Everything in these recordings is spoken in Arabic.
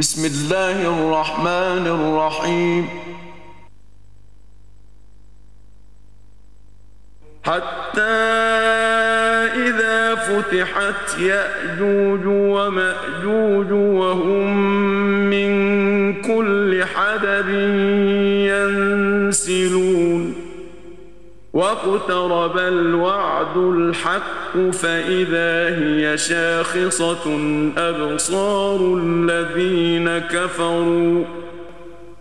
بسم الله الرحمن الرحيم. حتى إذا فتحت يأجوج ومأجوج وهم من كل حدب ينسلون. واقترب الوعد الحق فإذا هي شاخصة أبصار الذين كفروا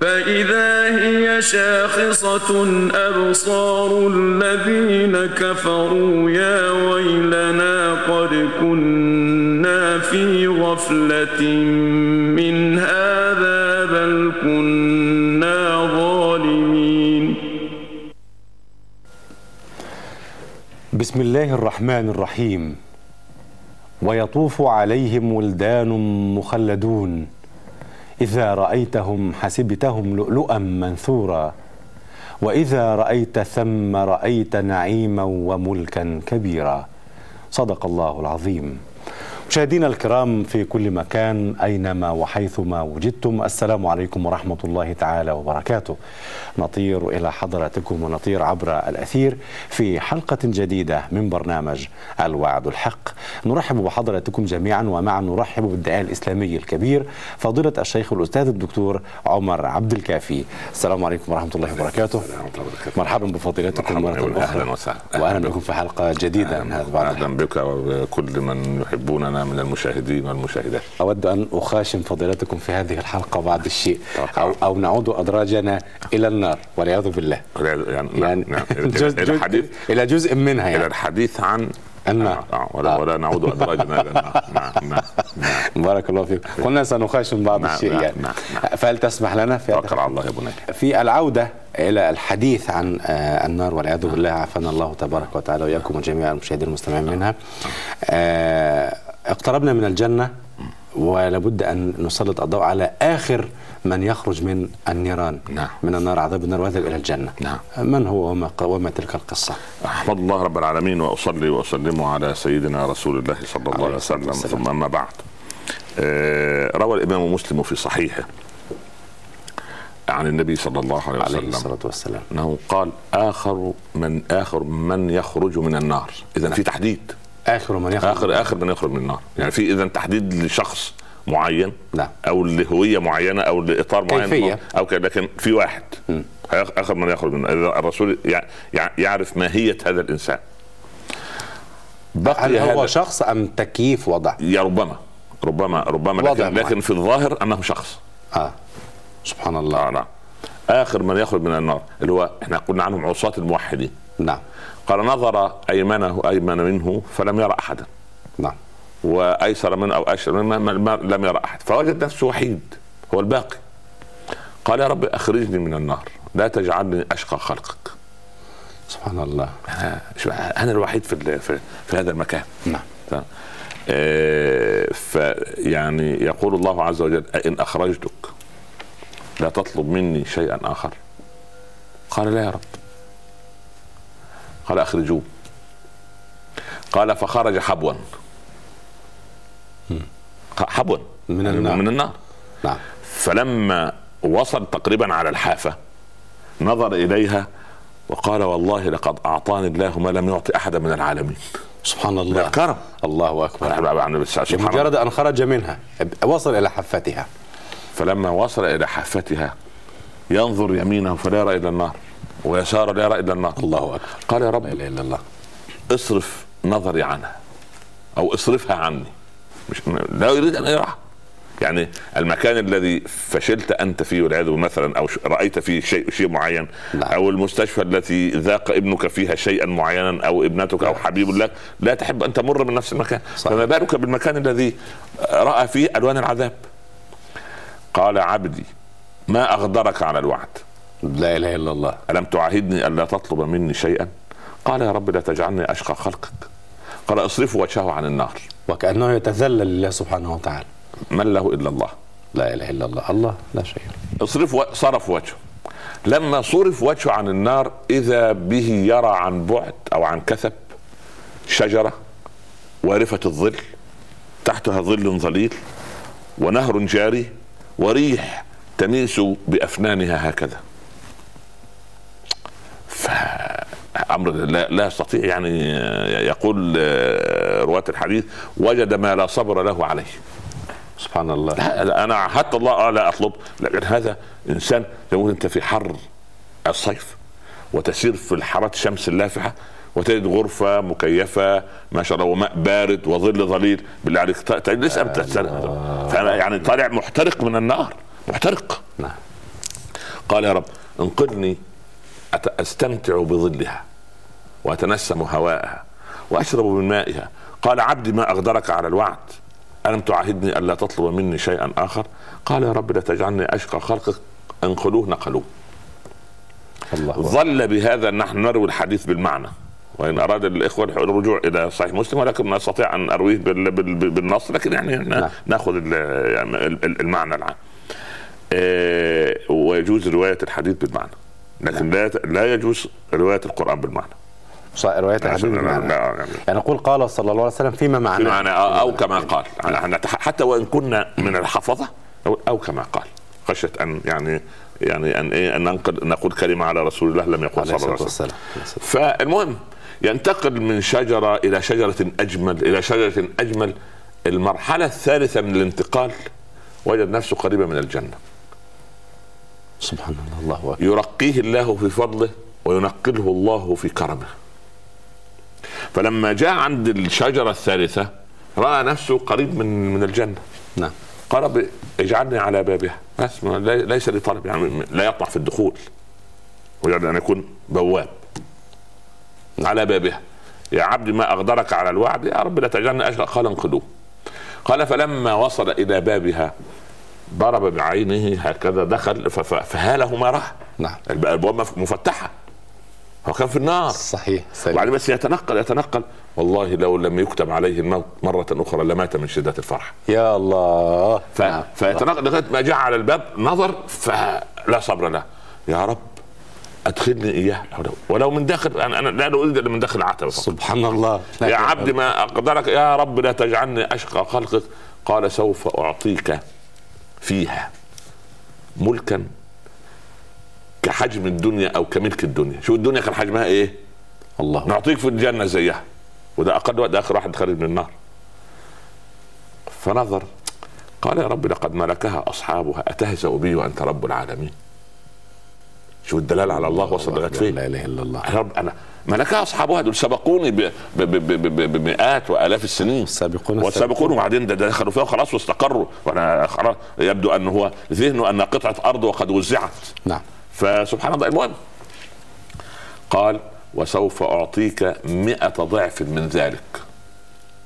فإذا هي شاخصة أبصار الذين كفروا يا ويلنا قد كنا في غفلة من هذا بسم الله الرحمن الرحيم. ويطوف عليهم ولدان مخلدون. إذا رأيتهم حسبتهم لؤلؤا منثورا. وإذا رأيت ثم رأيت نعيما وملكا كبيرا. صدق الله العظيم. مشاهدينا الكرام في كل مكان أينما وحيثما وجدتم السلام عليكم ورحمة الله تعالى وبركاته. نطير إلى حضراتكم ونطير عبر الأثير في حلقة جديدة من برنامج الوعد الحق. نرحب بحضراتكم جميعا ومعا نرحب بالداعيه الإسلامي الكبير فضيلة الشيخ الأستاذ الدكتور عمر عبد الكافي. السلام عليكم ورحمة الله وبركاته. مرحبا بفضيلتكم مرة أخرى. أهلا وسهلا واهلا بكم في حلقة جديدة من هذا. أهلا بك وبكل من يحبوننا من المشاهدين والمشاهدات. أود أن أخاشم فضيلتكم في هذه الحلقة بعض الشيء أو, أو نعود أدراجنا إلى النار والعياذ بالله. يعني, يعني نعم. جزء إلى الحديث. إلى جزء منها يعني. الحديث عن النار. آه ولا, ولا نعود أدراجنا إلى النار. نعم نعم نعم. بارك الله فيكم قلنا سنخاشم بعض نعم، الشيء نعم، يعني. نعم، فهل تسمح لنا في توكل على الله يا بني. في العودة إلى الحديث عن آه، النار والعياذ بالله. عافانا الله تبارك وتعالى وإياكم وجميع المشاهدين المستمعين منها. آه، اقتربنا من الجنة ولابد أن نسلط الضوء على آخر من يخرج من النيران نعم. من النار عذاب النار ويذهب إلى الجنة. نعم. من هو وما, وما تلك القصة؟ أحمد الله رب العالمين وأصلي وأسلم على سيدنا رسول الله صلى الله عليه عليه وسلم. ثم أما بعد. آه، روى الإمام مسلم في صحيحه عن النبي صلى الله عليه عليه وسلم الصلاة والسلام. أنه قال آخر من آخر من يخرج من النار. اذا في تحديد. آخر من يخرج. اخر آخر من يخرج من النار. يعني في اذا تحديد لشخص معين نعم. أو لهوية معينة أو لإطار معين. كيفية. أو كده لكن في واحد. م. آخر من يخرج من النار. الرسول يع- يع- يعرف ماهية هذا الإنسان. هل هو هذا. شخص أم تكييف وضع؟ يا ربما. ربما ربما. لكن, معين. لكن في الظاهر أنه شخص. آه. سبحان الله. آه نعم. آخر من يخرج من النار. اللي هو إحنا قلنا عنهم عصاة الموحدين. نعم. قال نظر ايمنه أيمن منه فلم يرى أحدا. نعم. وأيسر منه أو أشر منه لم يرى أحد. فوجد نفسه وحيد. هو الباقي. قال يا رب أخرجني من النار. لا تجعلني أشقى خلقك. سبحان الله. أنا الوحيد في في, هذا المكان. نعم. آه، فيعني يقول الله عز وجل ان أخرجتك لا تطلب مني شيئا آخر. قال لا يا رب. قال اخرجوه قال فخرج حبوا. حبوا. من النار. من النار. نعم. فلما وصل تقريبا على الحافة نظر إليها وقال والله لقد أعطاني الله ما لم يعطي أحدا من العالمين. سبحان الله. الكرم الله الله. بمجرد أن خرج منها وصل إلى حفتها فلما وصل إلى حافتها ينظر يمينه فلا يرى إلا النار. ويساره لا يرى إلا النار الله أكبر. قال يا لا رب إله إلا الله. اصرف نظري عنها أو اصرفها عني. مش لا يريد أن يراها يعني المكان الذي فشلت أنت فيه والعياذ مثلا أو رأيت فيه شيء شيء معين نعم. أو المستشفى التي ذاق ابنك فيها شيئا معينا أو ابنتك أو حبيب لك لا تحب أن تمر من نفس المكان. صحيح. فما بالك بالمكان الذي رأى فيه ألوان العذاب؟ قال عبدي ما أغدرك على الوعد؟ لا إله إلا الله. ألم تعاهدني الا تطلب مني شيئا؟ قال يا رب لا تجعلني أشقى خلقك. قال اصرفوا وجهه عن النار. وكأنه يتذلل لله سبحانه وتعالى. من له إلا الله؟ لا إله إلا الله. الله لا شيء. أصرف و... صرف وجهه. لما صرف وجهه عن النار إذا به يرى عن بعد أو عن كثب شجرة وارفة الظل تحتها ظل ظليل ونهر جاري وريح تميس بأفنانها هكذا. فأمر لا, لا يستطيع يعني يقول رواة الحديث وجد ما لا صبر له عليه. سبحان الله. لا. أنا حتى الله لا أطلب. لكن هذا إنسان لو أنت في حر الصيف وتسير في الحارات الشمس اللافحة وتجد غرفة مكيفة ما شاء الله وماء بارد وظل ظليل. بالله عليك تجلس أم فأنا يعني طالع محترق من النار محترق. نعم. قال يا رب انقذني أستمتع بظلها وأتنسم هواءها وأشرب من مائها. قال عبدي ما أغدرك على الوعد. ألم تعاهدني ألا تطلب مني شيئا آخر؟ قال يا رب لا تجعلني أشقى خلقك انقلوه نقلوه. الله ظل بهذا نحن نروي الحديث بالمعنى. وإن أراد الإخوة الرجوع إلى صحيح مسلم ولكن استطيع أن أرويه بالنص لكن يعني نعم. نأخذ يعني المعنى العام. آه، ويجوز رواية الحديث بالمعنى. لكن لا لا يجوز رواية القرآن بالمعنى. رواية الحديث بالمعنى. يعني نقول قال صلى الله عليه وسلم فيما معناه. بمعنى أو كما قال. حتى وإن كنا من الحفظة أو كما قال. خشيه أن يعني يعني أن إيه أن ننقل نقول كلمة على رسول الله لم يقل صلى الله عليه وسلم. فالمهم ينتقل من شجرة إلى شجرة أجمل إلى شجرة أجمل. المرحلة الثالثة من الانتقال وجد نفسه قريبا من الجنة. سبحان الله. الله أكبر. يرقيه الله في فضله وينقله الله في كرمه. فلما جاء عند الشجرة الثالثة رأى نفسه قريب من من الجنة. نعم. قال اجعلني على بابها. بس ليس لي طلب يعني لا يطمع في الدخول. ويريد أن يكون بواب. على بابها. يا عبدي ما أغدرك على الوعد. يا رب لا تجعلني اشقى قال انقذوه قال فلما وصل إلى بابها ضرب بعينه هكذا دخل فهاله ما راى نعم. الابواب مفتحة. هو كان في النار. صحيح وبعدين بس يتنقل يتنقل. والله لو لم يكتب عليه الموت مرة أخرى لمات من شدة الفرح. يا الله. ف... نعم. فيتنقل لغاية ما جاء على الباب نظر فلا صبر له. يا رب أدخلني إياه. ولو من داخل أنا أنا لا أريد إلا من داخل العتبة سبحان الله. يا عبد ما أقدرك. يا رب لا تجعلني أشقى خلقك. قال سوف أعطيك فيها ملكا كحجم الدنيا أو كملك الدنيا. شو الدنيا كان حجمها؟ إيه؟ الله. نعطيك في الجنة زيها. وده أقل وقت آخر واحد خارج من النار. فنظر قال يا رب لقد ملكها أصحابها أتهزأ بي وأنت رب العالمين. شو الدلاله على الله وصل لغايه فين لا إله إلا الله. رب أنا ملكها اصحابها دول سبقوني بمئات وآلاف السنين. السابقون والسابقون وبعدين ده دخلوا فيها خلاص واستقروا. وأنا خلاص يبدو أن هو ذهنه أن قطعة أرض وقد وزعت. نعم. فسبحان الله. المهم قال وسوف أعطيك مئة ضعف من ذلك.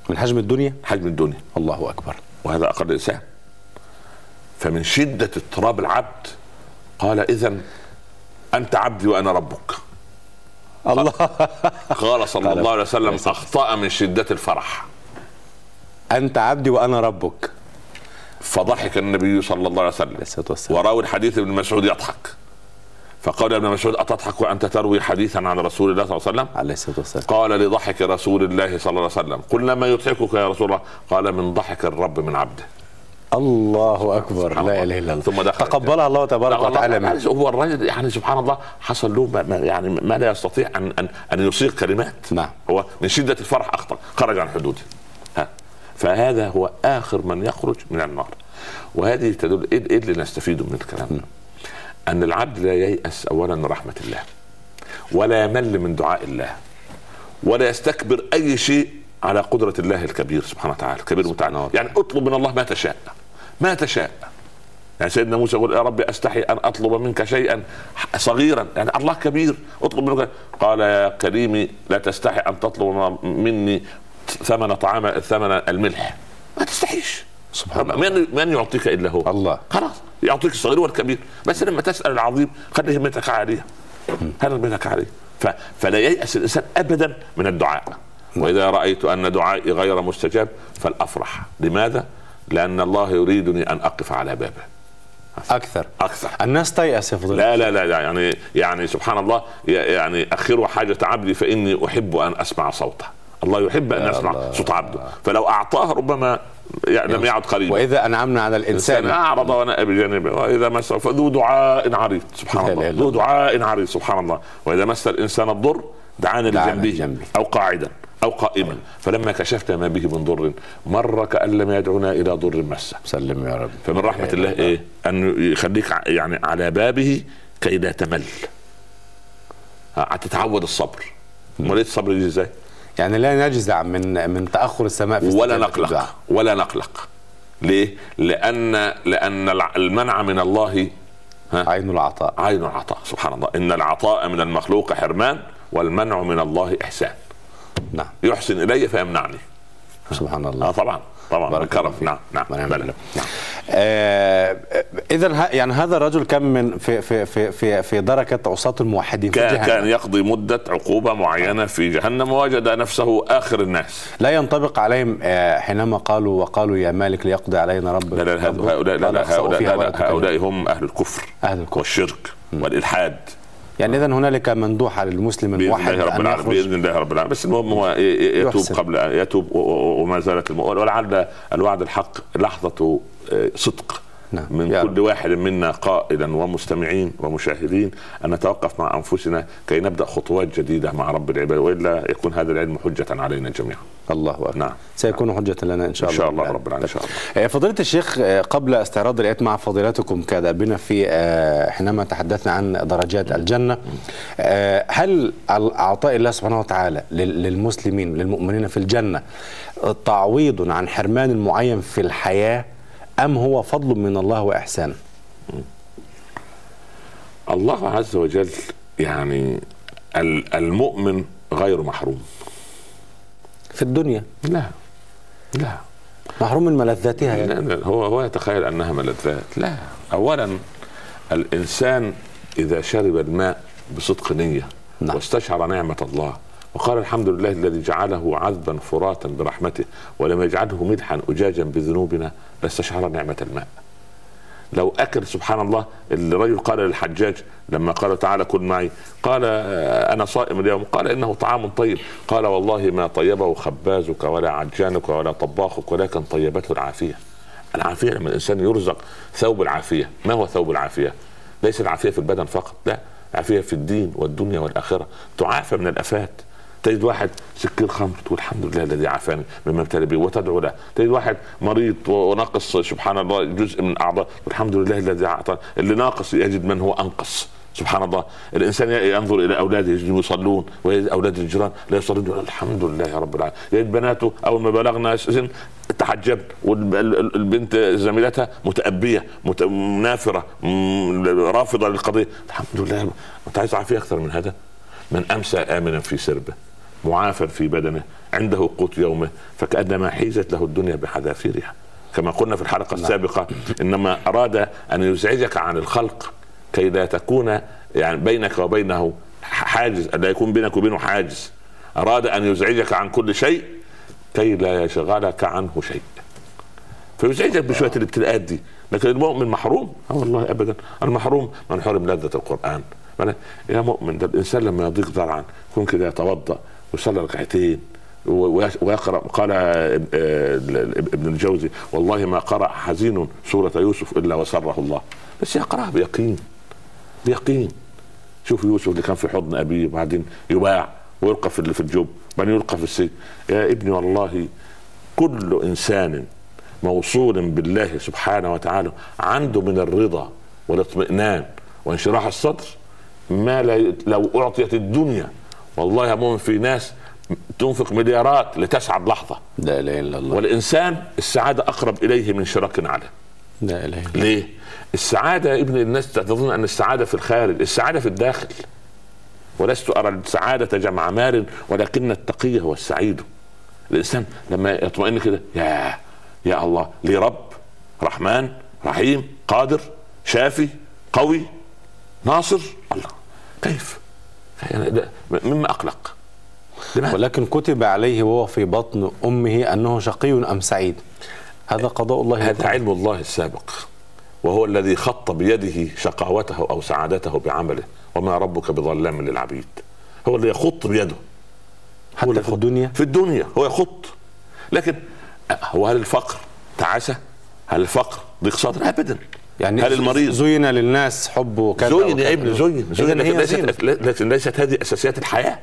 من حجم الدنيا؟ حجم الدنيا. الله أكبر. وهذا أقل إنسان. فمن شدة اضطراب العبد قال إذا أنت عبدي وأنا ربك. الله. قال صلى الله عليه وسلم أخطأ من شدة الفرح. أنت عبدي وأنا ربك. فضحك النبي صلى الله عليه وسلم. وراوي الحديث ابن مسعود يضحك. فقال ابن مسعود أتضحك وأنت تروي حديثا عن رسول الله صلى الله عليه وسلم؟ عليه الصلاة والسلام. قال لضحك رسول الله صلى الله عليه وسلم. قلنا ما يضحكك يا رسول الله؟ قال من ضحك الرب من عبده. الله أكبر. لا إله إلا الله. ثم دخل تقبلها الله تبارك وتعالى منه. هو الرجل يعني سبحان الله حصل له ما يعني ما لا يستطيع أن أن أن يصيغ كلمات. نعم. هو من شدة الفرح اخطا خرج عن حدوده. ها. فهذا هو آخر من يخرج من النار. وهذه تدل إيه, إيه اللي نستفيده من الكلام ده؟ أن العبد لا ييأس اولا من رحمة الله ولا يمل من دعاء الله ولا يستكبر أي شيء على قدرة الله الكبير سبحانه وتعالى الكبير المتعال. يعني اطلب من الله ما تشاء. ما تشاء. يعني سيدنا موسى يقول يا رب أستحي أن أطلب منك شيئا صغيرا. يعني الله كبير أطلب منك. قال يا كريمي لا تستحي أن تطلب مني ثمن طعام ثمن الملح. ما تستحيش. سبحان الله من من يعطيك إلا هو؟ الله. خلاص. يعطيك الصغير والكبير. بس لما تسأل العظيم خلي همتك عاليه خلي همتك عاليه فلا ييأس الإنسان ابدا من الدعاء. وإذا رأيت أن دعائي غير مستجاب فلأفرح. لماذا؟ لأن الله يريدني أن أقف على بابه. أكثر. أكثر. الناس تيأس يا فضيلة. لا لا لا يعني يعني سبحان الله يعني اخروا حاجة عبدي فإني أحب أن أسمع صوته. الله يحب أن يسمع صوت عبده. فلو أعطاه ربما يعني لم يعد قريبا. وإذا أنعمنا على الإنسان أعرض ونأى بجانبه وإذا مسه فذو دعاء عريض. سبحان الله. ذو. دعاء عريض. سبحان الله. وإذا مس الإنسان الضر لجنبه لجنبه. أو قاعدا. أو قائما. فلما كشفت ما به من ضر مر كأن لم يدعنا إلى ضر مسه. سلم يا رب. فمن رحمة الله إيه؟ أن يخليك يعني على بابه كي لا تمل. تتعود الصبر. أمال إيه الصبر يجي إزاي؟ يعني لا نجزع من من تأخر السماء في ولا. نقلق. ولا نقلق. ليه؟ لأن لأن المنع من الله ها؟ عين العطاء. عين العطاء. سبحان الله. إن العطاء من المخلوق حرمان والمنع من الله إحسان. نعم يحسن إلي فيمنعني سبحان الله طبعا طبعا بارك كرم. نعم نعم. نعم آه اذا يعني هذا الرجل كان من في في في في, في دركة عصاة الموحدين في كان جهنم. كان يقضي مدة عقوبة معينة في جهنم ووجد نفسه آخر الناس لا ينطبق عليهم آه حينما قالوا وقالوا يا مالك ليقضي علينا ربك لا لا. هؤلاء لا لا هؤلاء, لا تكلموا. هؤلاء هم أهل الكفر أهل الكفر. والشرك والإلحاد يعني اذا هنالك مندوحة للمسلم بإذن الموحد الله رب العالمين بإذن الله رب العالمين بس المهم هو يتوب يحسن. قبل يتوب وما زالت. ولعل الوعد الحق لحظة آه، صدق نعم. من كل. واحد منا قائلا ومستمعين ومشاهدين أن نتوقف مع أنفسنا كي نبدأ خطوات جديدة مع رب العباد وإلا يكون هذا العلم حجة علينا جميعا. الله أكبر نعم. سيكون حجة لنا إن شاء إن الله شاء الله رب العالمين ان شاء الله. فضيلة الشيخ آه، قبل استعراض الآيات مع فضيلتكم كدأبنا في آه، حينما تحدثنا عن درجات الجنة آه، هل أعطاء الله سبحانه وتعالى لل- للمسلمين للمؤمنين في الجنة تعويض عن حرمان معين في الحياة أم هو فضل من الله وإحسان؟ الله عز وجل يعني ال- المؤمن غير محروم. في الدنيا؟ لا لا. محروم من ملذاتها يعني؟ لا لا، هو هو يتخيل أنها ملذات. لا. اولا الإنسان إذا شرب الماء بصدق نية نعم. واستشعر نعمة الله وقال الحمد لله الذي جعله عذبا فراتا برحمته ولم يجعله ملحا اجاجا بذنوبنا لاستشعر نعمة الماء. لو أكل سبحان الله الرجل قال للحجاج لما قال تعالى كل معي قال آه، أنا صائم اليوم قال إنه طعام طيب. قال والله ما طيبه خبازك ولا عجانك ولا طباخك ولكن طيبته العافية. العافية لما الإنسان يرزق ثوب العافية. ما هو ثوب العافية؟ ليس العافية في البدن فقط لا عافيه في الدين والدنيا والآخرة. تعافى من الآفات. تجد واحد سكين خمر تقول الحمد لله الذي عافاني مما ابتلى به وتدعو له. تجد واحد مريض وناقص سبحان الله جزء من أعضاء والحمد لله الذي أعطى. اللي ناقص يجد من هو أنقص سبحان الله. الإنسان ينظر إلى أولاده يجدهم يصلون ويجد أولاد الجيران لا يصلون الحمد لله رب العالمين. يجد بناته أول ما بلغنا سن تحجبن والبنت زميلتها متأبية مت... نافرة رافضة للقضية. الحمد لله أنت عايز عافية أكثر من هذا؟ من أمسى آمنا في سربه. معافى في بدنه عنده قوت يومه فكأنما حيزت له الدنيا بحذافيرها. كما قلنا في الحلقة السابقة إنما أراد أن يزعجك عن الخلق كي لا تكون يعني بينك وبينه حاجز لا يكون بينك وبينه حاجز. أراد أن يزعجك عن كل شيء كي لا يشغلك عنه شيء. فيزعجك بشوية الابتلاءات دي لكن المؤمن محروم. آه والله ابدا. المحروم من حرم لذة القرآن. يا مؤمن ده الإنسان لما يضيق ذرعا يكون كده يتوضأ ويصلي ركعتين ويقرأ قال آه، ابن الجوزي والله ما قرأ حزين سورة يوسف إلا وسره الله. بس يقرأها بيقين بيقين. شوف يوسف اللي كان في حضن أبيه وبعدين يباع ويلقى في في الجب بعدين يلقى في السجن. يا ابني والله كل إنسان موصول بالله سبحانه وتعالى عنده من الرضا والاطمئنان وانشراح الصدر ما لو أعطيت الدنيا والله يا مؤمن في ناس تنفق مليارات لتسعد لحظة. لا إله إلا الله. والإنسان السعادة أقرب إليه من شراك عليه لا إله إلا الله. ليه؟ السعادة يا ابن الناس تظن أن السعادة في الخارج السعادة في الداخل. ولست أرى السعادة جمع مال ولكن التقي هو السعيد. الإنسان لما يطمئن كده يا يا الله لي رب رحمن رحيم قادر شافي قوي ناصر الله. كيف؟ يعني ده مما أقلق؟ ولكن كتب عليه وهو في بطن أمه أنه شقي أم سعيد هذا قضاء الله هذا. علم الله السابق وهو الذي خط بيده شقاوته أو سعادته بعمله وما ربك بظلام للعبيد هو اللي يخط بيده حتى في. الدنيا؟ في الدنيا هو يخط لكن هو هل الفقر تعاسه؟ هل الفقر ضيق صدر؟ ابدا يعني هل المريض زين للناس حبه كذا زين. يا ابني زين زين. لكن. ليست لكن ليست هذه أساسيات الحياة.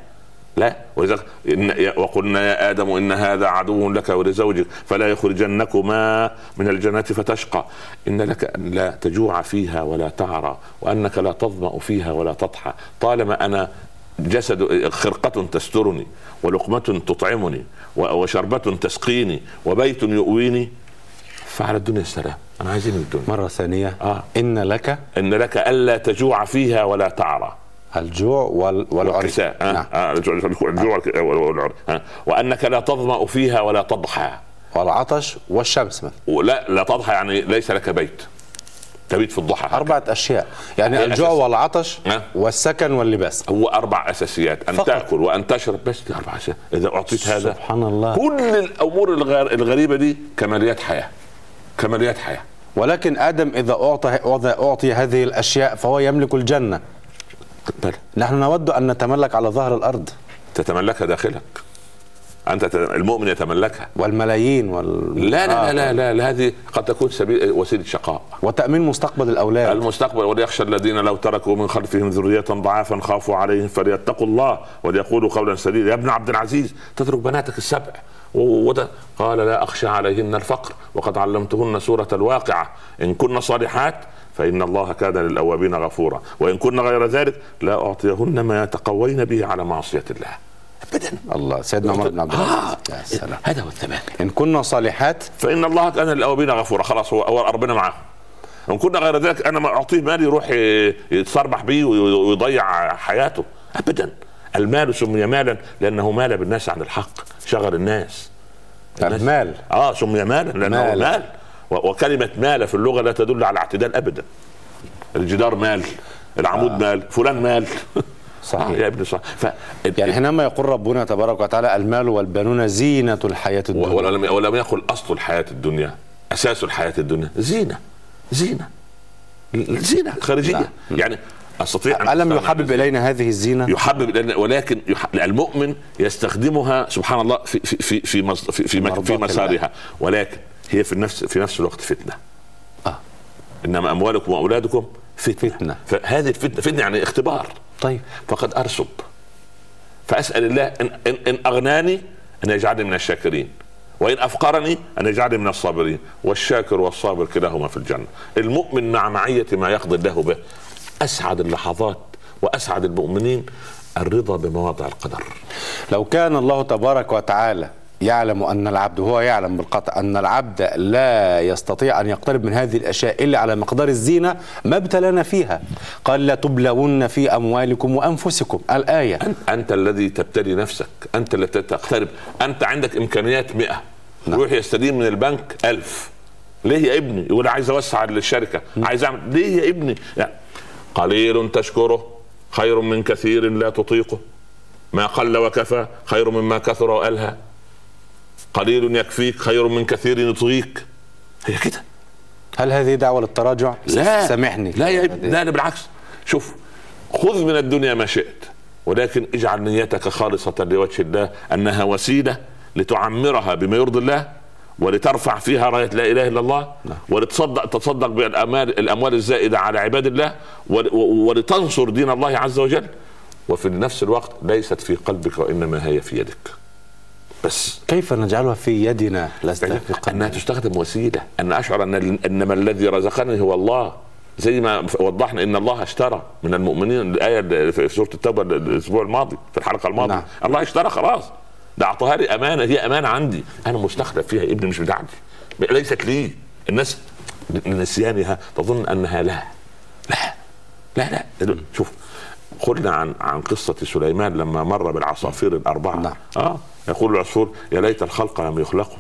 لا. ولذلك إن وقلنا يا آدم إن هذا عدو لك ولزوجك فلا يخرجنكما من الجنة فتشقى. إن لك أن لا تجوع فيها ولا تعرى وأنك لا تظمأ فيها ولا تضحى. طالما أنا جسد خرقة تسترني ولقمة تطعمني وشربة تسقيني وبيت يؤويني فعلى الدنيا السلام أنا عايزين الدنيا. مرة ثانية. آه. إن لك. إن لك ألا تجوع فيها ولا تعرى. الجوع وال... والعري والكساء ها؟ نعم. آه، الجوع الجوع والعري ها؟ وأنك لا تظمأ فيها ولا تضحى. والعطش والشمس مثلا. ولا لا تضحى يعني ليس لك بيت. تبيت في الضحى. أربعة أشياء. يعني الجوع أساس. والعطش نعم. والسكن واللباس. هو أربع أساسيات. أن فقط. تأكل وأن تشرب. بس دي أربع اساسيات إذا أعطيت هذا. سبحان الله. كل الأمور الغير- الغريبة دي كماليات حياة. كماليات حياة. ولكن آدم إذا أعطى إذا أعطي هذه الأشياء فهو يملك الجنة. بلى نحن نود أن نتملك على ظهر الأرض. تتملكها داخلك. أنت المؤمن يتملكها. والملايين وال... لا لا آه. لا لا, لا, لا هذه قد تكون سبيل وسيلة شقاء. وتأمين مستقبل الأولاد. المستقبل وليخشى الذين لو تركوا من خلفهم ذرية ضعافا خافوا عليهم فليتقوا الله وليقولوا قولا سديدا. يا ابن عبد العزيز تترك بناتك السبع. قال لا أخشى عليهن الفقر وقد علمتهن سورة الواقعة. إن كن صالحات فإن الله كان للأوابين غفورا. وإن كن غير ذلك لا أعطيهن ما يتقوين به على معصية الله. أبدا. الله سيدنا عمر بن عبد العزيز. آه. هذا هو الثبات إن كنا صالحات فإن الله كان للأوابين غفورا. خلاص هو هو ربنا معاه إن كنا غير ذلك أنا ما أعطيه مال يروح يتصربح بيه وي- ويضيع حياته. ابدا. المال سمي مالا لأنه مال بالناس عن الحق شغل الناس. المال آه سمي مالا لأنه مال. مال, وكلمة مال في اللغة لا تدل على اعتدال ابدا. الجدار مال العمود آه. مال فلان مال. صحيح. يا ابني صح ف... يعني حينما يقول ربنا تبارك وتعالى المال والبنون زينة الحياة الدنيا. ولم ولم يقل أصل الحياة الدنيا أساس الحياة الدنيا. زينة. زينة. زينة. خارجية. يعني أستطيع أستغنى يحبب عن إلينا هذه الزينة يحبب لأن ولكن يح... المؤمن يستخدمها سبحان الله في في في في. في, في. في مرضاة مسارها ولكن هي في نفس في نفس الوقت فتنة آه. إنما أموالكم وأولادكم فتنة, فتنة. فهذه الفتنة فتنة يعني اختبار طيب فقد أرسب فأسأل الله إن إن, إن أغناني أن يجعلني من الشاكرين وإن أفقرني أن يجعلني من الصابرين والشاكر والصابر كلاهما في الجنة المؤمن مع معية ما يقضي الله به أسعد اللحظات وأسعد المؤمنين الرضا بمواضع القدر. لو كان الله تبارك وتعالى يعلم أن العبد هو يعلم بالقطع أن العبد لا يستطيع أن يقترب من هذه الأشياء إلا على مقدار الزينة ما ابتلانا فيها؟ قال لا تبلون في أموالكم وأنفسكم. الآية. أنت, أنت الذي تبتلي نفسك أنت الذي تقترب أنت عندك إمكانيات مئة. نعم. يروح يستدين من البنك ألف. ليه يا ابني؟ يقول عايز أوسع الشركة عايز أعمل. ليه يا ابني؟ يعني قليل تشكره خير من كثير لا تطيقه. ما قل وكفى خير مما كثر وألهى. قليل يكفيك خير من كثير يطغيك. هي كده. هل هذه دعوة للتراجع؟ لا. سامحني. لا يا ابني. لا لا بالعكس. شوف خذ من الدنيا ما شئت ولكن اجعل نيتك خالصة لوجه الله أنها وسيلة لتعمرها بما يرضي الله. ولترفع فيها راية لا إله إلا الله ولتصدق تصدق بالاموال الأموال الزائدة على عباد الله ولتنصر دين الله عز وجل. وفي نفس الوقت ليست في قلبك وإنما هي في يدك. بس. كيف نجعلها في يدنا؟ لست في أنها قلبنا تستخدم وسيلة. أن أشعر أن انما الذي رزقني هو الله. زي ما وضحنا إن الله اشترى. من المؤمنين الآية في سورة التوبة الأسبوع الماضي في الحلقة الماضية. نعم. الله اشترى خلاص. ده اعطاها لي امانه هي امانة عندي. أنا مستخلف فيها ابني مش بتاعتي. ليست لي. الناس لنسيانها تظن أنها لا. لا. لا لا. شوف قلنا عن عن قصة سليمان لما مر بالعصافير الأربعة. نعم. آه. يقول العصفور يا ليت الخلق لم يخلقوا.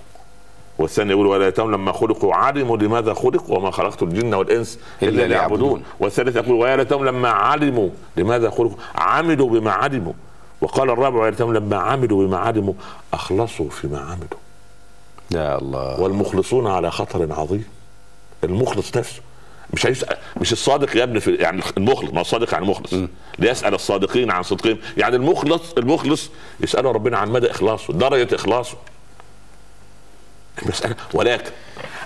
والثاني يقول ولا يتم لما خلقوا علموا لماذا خلقوا وما خلقت الجن والإنس إلا ليعبدون. ليعبدون. والثالث يقول ويا ليتهم لما علموا لماذا خلقوا. عملوا بما علموا. وقال الرابع ويا ليتهم لما عملوا بما علموا أخلصوا فيما عملوا. يا الله. والمخلصون على خطر عظيم. المخلص نفسه. مش هيسأل مش الصادق يا ابني في يعني المخلص ما الصادق يعني مخلص ليسأل الصادقين عن صدقهم. يعني المخلص المخلص يساله ربنا عن مدى إخلاصه درجة إخلاصه. المسألة ولكن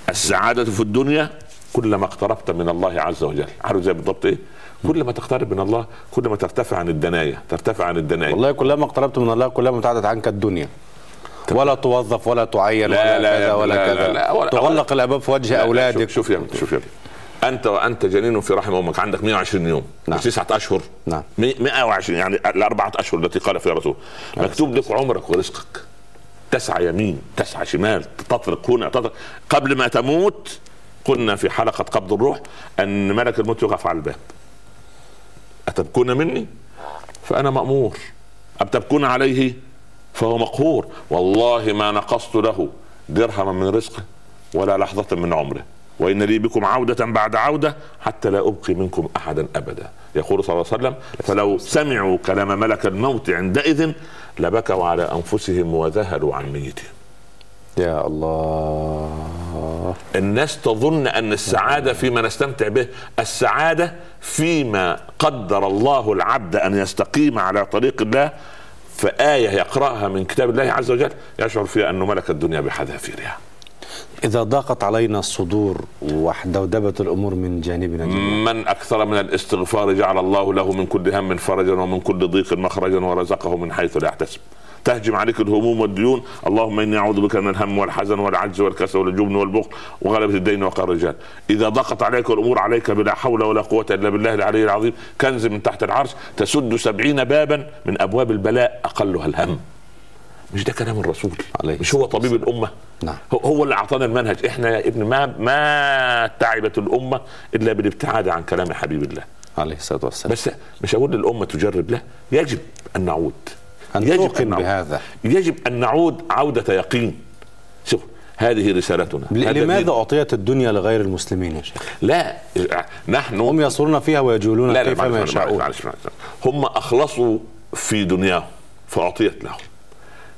السعادة في الدنيا كلما اقتربت من الله عز وجل. عارف زي بالضبط إيه؟ كل ما تقترب من الله كل ما ترتفع عن الدنايا ترتفع عن الدنايا. والله كلما اقتربت من الله كلما ابتعدت عنك الدنيا. ولا توظف ولا تعين لا ولا لا كذا لا ولا لا كذا. لا لا ولا- تغلق الأبواب في وجه لا، لا، أولادك. شوف, يا شوف يا أنت وانت جنين في رحم أمك عندك 120 يوم. نعم. نعم. تسعة أشهر. نعم. 120 يعني الأربعة أشهر التي قال فيها الرسول. مكتوب لك عمرك ورزقك. تسعى يمين تسعى شمال تطرق هنا تطرق. قبل ما تموت قلنا في حلقة قبض الروح أن ملك الموت يقف على الباب. أتبكون مني؟ فأنا مأمور. ام تبكون عليه؟ فهو مقهور. والله ما نقصت له درهما من رزقه ولا لحظة من عمره. وإن لي بكم عودة بعد عودة حتى لا أبقي منكم أحدا أبدا. يقول صلى الله عليه وسلم فلو سمعوا كلام ملك الموت عندئذ لبكوا على أنفسهم وذهلوا عن ميتهم. يا الله. الناس تظن أن السعادة فيما نستمتع به السعادة فيما قدر الله العبد أن يستقيم على طريق الله فآية يقرأها من كتاب الله عز وجل يشعر فيها أنه ملك الدنيا بحذافيرها. إذا ضاقت علينا الصدور وحدودبت الأمور من جانبنا جميعا. من أكثر من الاستغفار جعل الله له من كل هم فرجا ومن كل ضيق مخرجا ورزقه من حيث لا يحتسب. تهجم عليك الهموم والديون. اللهم إني أعوذ بك من الهم والحزن والعجز والكسل والجبن والبخل وغلبة الدين وقهر الرجال. إذا ضاقت عليك الأمور عليك بلا حول ولا قوة إلا بالله العلي العظيم. كنز من تحت العرش تسد سبعين بابا من أبواب البلاء أقلها الهم. مش ده كلام الرسول عليه مش هو طبيب الأمة؟ نعم. هو- اللي أعطانا المنهج. إحنا يا ابن ما ما تعبت الأمة إلا بالابتعاد عن كلام حبيب الله. عليه الصلاة والسلام. بس مش أقول للأمة تجرب لا يجب أن نعود. يجب نعود. بهذا. يجب أن نعود عودة يقين. شوف هذه رسالتنا. لماذا. أعطيت الدنيا لغير المسلمين يا شيخ؟ لا نحن هم يصرون فيها ويجولون لا كيفما معلش- يشاءون. هم أخلصوا في دنياهم فأعطيت لهم.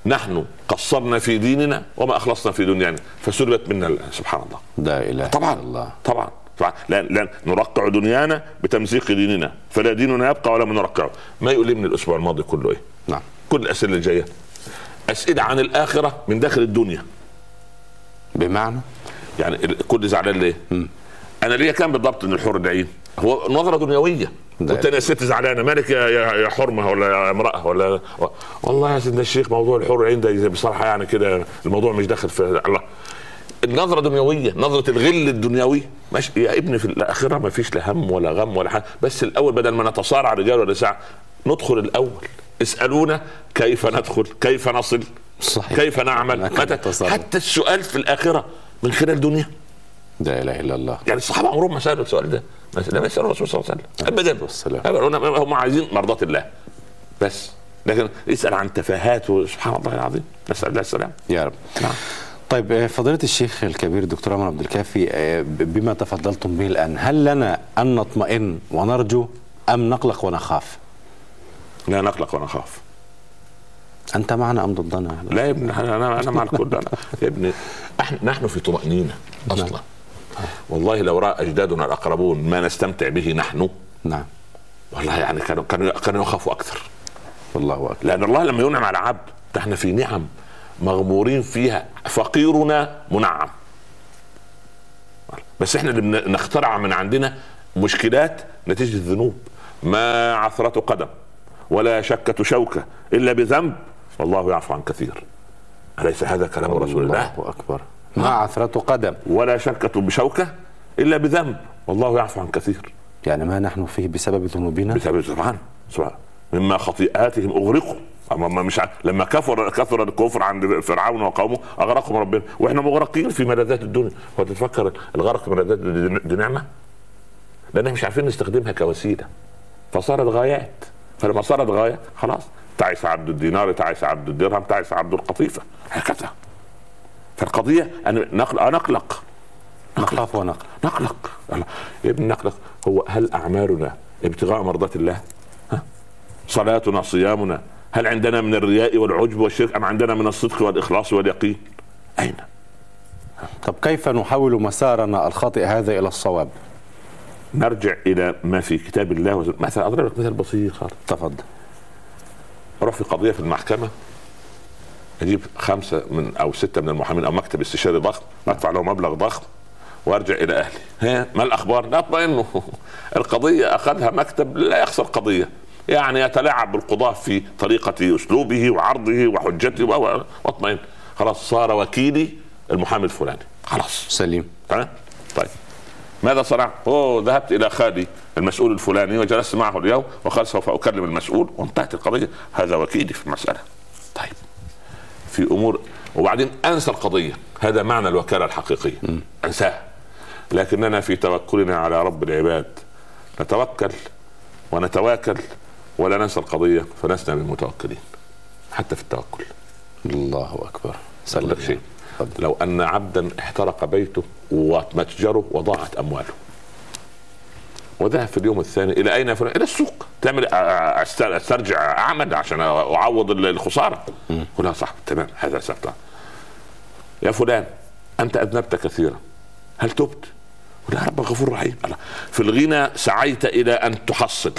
نحن قصرنا في ديننا وما أخلصنا في دنيانا فسلبت منا سبحان الله. لا إله طبعا الله. طبعا طبعا. لا لا نرقع دنيانا بتمزيق ديننا فلا ديننا يبقى ولا نرقعه. ما يؤلمني الأسبوع الماضي كله إيه؟ نعم. كل الأسئلة اللي جاية. أسئلة عن الآخرة من داخل الدنيا. بمعنى؟ يعني كل زعلان ليه؟ أنا ليا كام بالضبط من الحور العين؟ هو نظرة دنيوية. ده- والتانية الست زعلانة. مالك يا يا حرمة ولا يا امرأة ولا والله يا سيدنا الشيخ موضوع الحور العين ده بصراحة يعني كده الموضوع مش داخل في الله. النظرة دنيوية نظرة الغل الدنيوي. ماشي. يا ابني في الآخرة ما فيش لا هم ولا غم ولا حاجة بس الأول بدل ما نتصارع رجال ونساء ندخل الأول. اسألونا كيف ندخل كيف نصل صحيح. كيف نعمل متى. حتى السؤال في الآخرة من خلال دنيا. لا إله إلا الله. يعني الصحابة عمرهم ما سألوا السؤال ده. لم يسالوا الرسول صلى الله عليه وسلم. ابدا. والسلام. هم- عايزين مرضات الله. بس. لكن يسال عن تفاهات سبحان الله العظيم. نسأل الله السلام. يا رب. نعم. طيب آه، فضيلة الشيخ الكبير دكتور عمر عبد الكافي آه، بما تفضلتم به الآن هل لنا أن نطمئن ونرجو أم نقلق ونخاف؟ لا نقلق ونخاف. أنت معنا أم ضدنا؟ لا يا ابني أنا أنا أنا مع الكل أنا. يا ابني. إحنا نحن في طمأنينة أصلا. والله لو رأى أجدادنا الأقربون ما نستمتع به نحن نعم. والله يعني كانوا كانوا كانوا يخافوا أكثر. والله أكبر. لأن الله لما ينعم على عبد ده إحنا في نعم مغمورين فيها. فقيرنا منعم. بس إحنا اللي بن- نخترع من عندنا مشكلات نتيجة الذنوب. ما عثرة قدم. ولا شكة شوكة إلا بذنب والله يعفو عن كثير. أليس هذا كلام رسول الله؟ أكبر. ما عثرة قدم. ولا شكة بشوكة إلا بذنب والله يعفو عن كثير. يعني ما نحن فيه بسبب ذنوبنا؟ بسبب سبحان سبحان مما خطيئاتهم أغرقوا. أما ما مش ع... لما كفر كثر الكفر عند فرعون وقومه أغرقهم ربنا. وإحنا مغرقين في ملذات الدنيا. هو تتفكر الغرق في ملذات الدنيا. دي نعمة؟ لأن مش عارفين نستخدمها كوسيلة. فصارت غايات. فلما صارت غاية خلاص تعس عبد الدينار تعس عبد الدرهم تعس عبد القطيفة هكذا فالقضية أن نقلق نقلق نخاف ونقلق نقلق ابن نقلق هو هل اعمالنا ابتغاء مرضات الله؟ ها؟ صلاتنا صيامنا هل عندنا من الرياء والعجب والشرك أم عندنا من الصدق والإخلاص واليقين؟ أين؟ طب كيف نحول مسارنا الخاطئ هذا إلى الصواب نرجع إلى ما في كتاب الله مثلا أضرب لك مثال بسيط. خالص تفضل. أروح في قضية في المحكمة. أجيب خمسة من أو ستة من المحامين أو مكتب استشاري ضخم أدفع له مبلغ ضخم وأرجع إلى أهلي. ها؟ ما الأخبار؟ لا اطمئنوا القضية أخذها مكتب لا يخسر قضية. يعني يتلاعب بالقضاة في طريقة أسلوبه وعرضه وحجته وأطمئن. خلاص صار وكيلي المحامي الفلاني. خلاص. سليم. تمام طيب. ماذا صنعت؟ أوه ذهبت إلى خالي المسؤول الفلاني وجلست معه اليوم وقال سوف أكلم المسؤول. وانتهت القضية. هذا وكيلي في المسألة. طيب. في أمور وبعدين أنسى القضية. هذا معنى الوكالة الحقيقية. أنساها. لكننا في توكلنا على رب العباد. نتوكل ونتواكل ولا ننسى القضية فلسنا من المتوكلين حتى في التوكل. الله أكبر. سلك شيء. لو أن عبدا احترق بيته ومتجره وضاعت أمواله. وذهب في اليوم الثاني إلى أين فلان؟ إلى السوق. تعمل أسترجع أعمل عشان أعوض الخسارة. قلها صح تمام. هذا سبت يا فلان أنت أذنبت كثيرا. هل تبت؟ قل يا رب غفور رحيم. في الغنى سعيت إلى أن تحصل.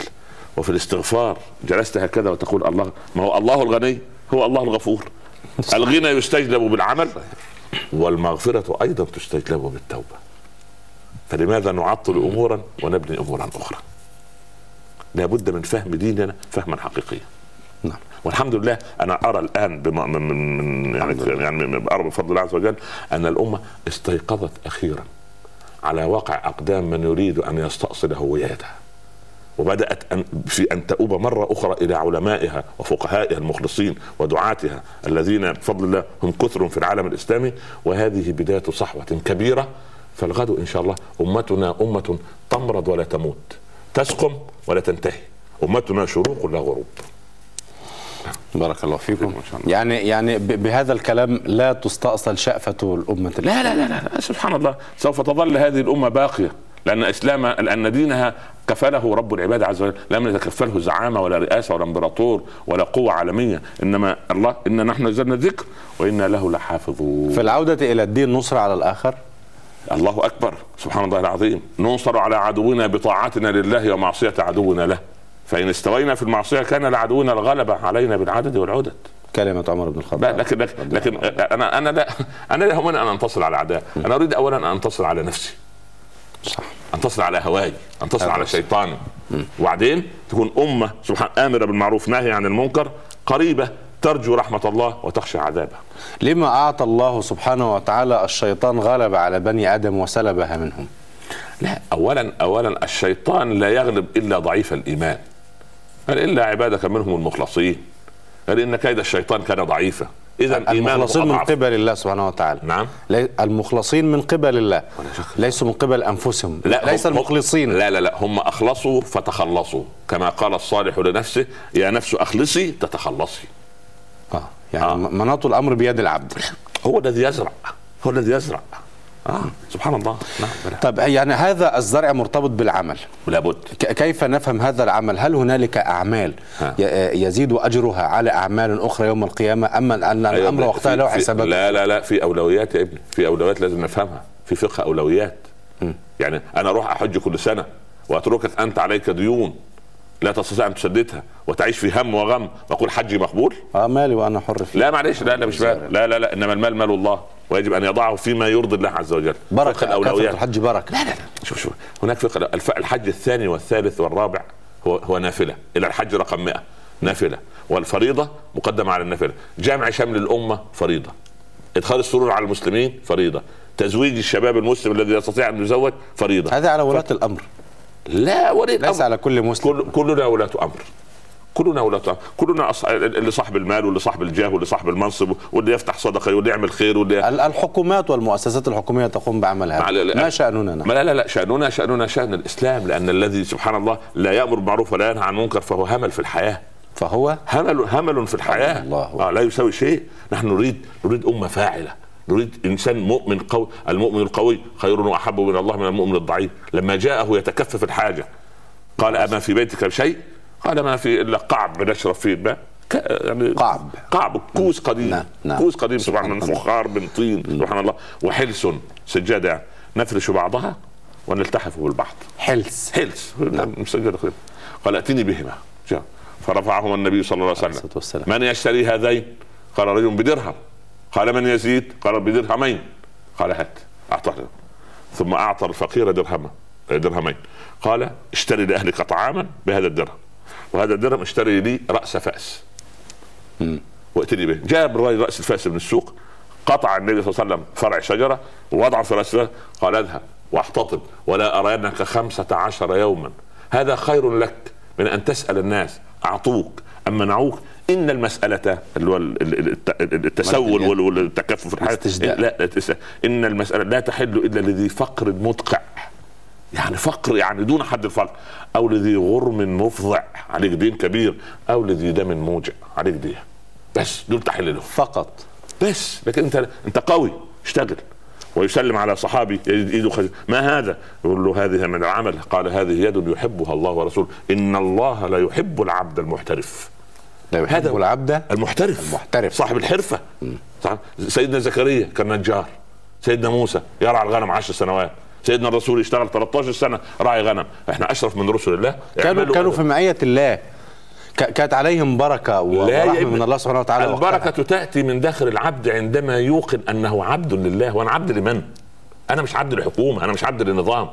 وفي الاستغفار جلست هكذا وتقول الله ما هو الله الغني؟ هو الله الغفور. الغنى يستجلب بالعمل والمغفرة أيضا تستجلب بالتوبة. فلماذا نعطل أمورا ونبني أمورا أخرى؟ لابد من فهم ديننا فهما حقيقيا. نعم. والحمد لله أنا أرى الآن بما من من يعني يعني أرى بفضل الله عز وجل أن الأمة استيقظت أخيرا على واقع أقدام من يريد أن يستأصل هويتها وبدأت أن في أن تؤوب مرة أخرى إلى علمائها وفقهائها المخلصين ودعاتها الذين بفضل الله هم كثر في العالم الإسلامي. وهذه بداية صحوة كبيرة فالغد إن شاء الله أمتنا أمة تمرض ولا تموت تسقم ولا تنتهي أمتنا شروق لا غروب. بارك الله فيكم. يعني يعني بهذا الكلام لا تستأصل شأفة الأمة. لا لا لا لا سبحان الله سوف تظل هذه الأمة باقية. لأن اسلام لأن دينها كفله رب العباد عز وجل لم يتكفله زعامه ولا رئاسة ولا إمبراطور ولا قوة عالمية إنما الله انا نحن نزلنا الذكر وإنا له لحافظون. في العوده إلى الدين نصره على الآخر؟ الله أكبر سبحان الله العظيم. ننصر على عدونا بطاعتنا لله ومعصية عدونا له. فإن استوينا في المعصية كان لعدونا الغلبه علينا بالعدد والعدد. كلمة عمر بن الخطاب. لكن لكن, لكن أنا أنا لا أنا لا يهمني أن أنتصر على اعداء أنا أريد اولا أن أنتصر على نفسي. صح انتصر على هواي انتصر على شيطاني وبعدين تكون أمة سبحان امره بالمعروف ناهية عن المنكر قريبة ترجو رحمة الله وتخشى عذابه لما أعطى الله سبحانه وتعالى الشيطان غلب على بني آدم وسلبها منهم؟ لا أولا أولا الشيطان لا يغلب إلا ضعيف الإيمان. قال إلا عبادك منهم المخلصين. قال إن كيد الشيطان كان ضعيفا. اذا المخلصين من قبل الله سبحانه وتعالى. نعم. المخلصين من قبل الله. ليسوا من قبل أنفسهم. لا ليس المخلصين. لا لا لا هم أخلصوا فتخلصوا. كما قال الصالح لنفسه يا نفس أخلصي تتخلصي. آه يعني آه. مناط الأمر بيد العبد. هو الذي يزرع. هو الذي يزرع. آه سبحان الله. نعم طب يعني هذا الزرع مرتبط بالعمل. لابد. كيف نفهم هذا العمل؟ هل هنالك أعمال ها. يزيد أجرها على أعمال أخرى يوم القيامة؟ أما أن أيوة الأمر وقتها له حسابات؟ لا لا لا في أولويات يا ابني. في أولويات لازم نفهمها. في فقه أولويات. م. يعني أنا أروح أحج كل سنة وأتركك أنت عليك ديون لا تستطيع أن تسددها وتعيش في هم وغم وأقول حجي مقبول؟ آه مالي وأنا حر فيه. لا معلش لا لا مش مال. لا لا لا إنما المال مال الله. ويجب أن يضعه فيما يرضي الله عز وجل. بركة الأولويات. الحج بركة. لا لا لا. شوف شوف. هناك فقه الحج الثاني والثالث والرابع هو هو نافلة. إلى الحج رقم 100 نافلة. والفريضة مقدمة على النافلة. جامع شمل الأمة فريضة. إدخال السرور على المسلمين فريضة. تزويج الشباب المسلم الذي يستطيع أن يزوج فريضة. هذا على ولاة ف... الأمر. لا ولي الأمر. ليس على كل مسلم. كل كلنا ولاة أمر. كلنا أمر كلنا أص... اللي صاحب المال واللي صاحب الجاه واللي صاحب المنصب واللي يفتح صدقة واللي يعمل خير واللي الحكومات والمؤسسات الحكومية تقوم بعمل هذا ما شأننا نحن؟ لا لا لا شاننا شأننا شأن الإسلام لأن الذي سبحان الله لا يأمر بالمعروف ولا ينهى عن المنكر فهو همل في الحياة. فهو؟ همل همل في الحياة. الله. آه لا يساوي شيء. نحن نريد نريد أمة فاعلة. نريد إنسان مؤمن قوي. المؤمن القوي خير وأحب إلى الله من المؤمن الضعيف. لما جاءه يتكفف الحاجة. قال أما في بيتك شيء قال ما في إلا قعب بنشرب فيه الماء يعني قعب. قعب كوز قديم. نعم. نعم. كوز قديم سبحان الله فخار من طين سبحان الله. وحلس سجادة. نفرش بعضها ونلتحف بالبعض حلس. حلس. مسجل خير. قال ائتني بهما. جاء. فرفعهما النبي صلى الله عليه عليه الصلاة وسلم والسلام. من يشتري هذين؟ قال رجل بدرهم. قال من يزيد؟ قال بدرهمين. قال هات. اعطاه. ثم أعطى الفقير درهما درهمين. قال اشتري لأهلك طعاما بهذا الدرهم. وهذا الدرهم اشتري لي رأس فأس. وائتني به. جاب الرجل رأس الفأس من السوق قطع النبي صلى الله عليه وسلم فرع شجرة ووضعه في رأس الفأس قال اذهب واحتطب ولا أرينك خمسة عشر يوما. هذا خير لك من أن تسأل الناس. أعطوك أم منعوك؟ إن المسألة اللي هو ال- ال- الت- التسول وال- والتكفف الحياة. لا لا إن المسألة لا تحل إلا لذي فقر مدقع. يعني فقر يعني دون حد الفقر. أو لذي غرم مفضع عليك دين كبير. أو لذي دم موجع عليك دين. بس دول تحل له فقط. بس. لكن أنت أنت قوي اشتغل. ويسلم على صحابي يجد إيده خز... ما هذا؟ يقول له هذه من العمل. قال هذه يد يحبها الله ورسوله. إن الله لا يحب العبد المحترف. لا يحب هذا- العبد المحترف. المحترف. صاحب الحرفة. صح؟ سيدنا زكريا كان نجار سيدنا موسى يرعى الغنم عشر سنوات. سيدنا الرسول يشتغل 13 سنة راعي غنم. إحنا أشرف من رسل الله. كانوا كانوا في معية الله. كانت عليهم ورحمة ابني. من الله سبحانه وتعالى. البركة وقتها. تأتي من داخل العبد عندما يوقن أنه عبد لله. وأنا عبد لمن؟ أنا مش عبد للحكومة أنا مش عبد للنظام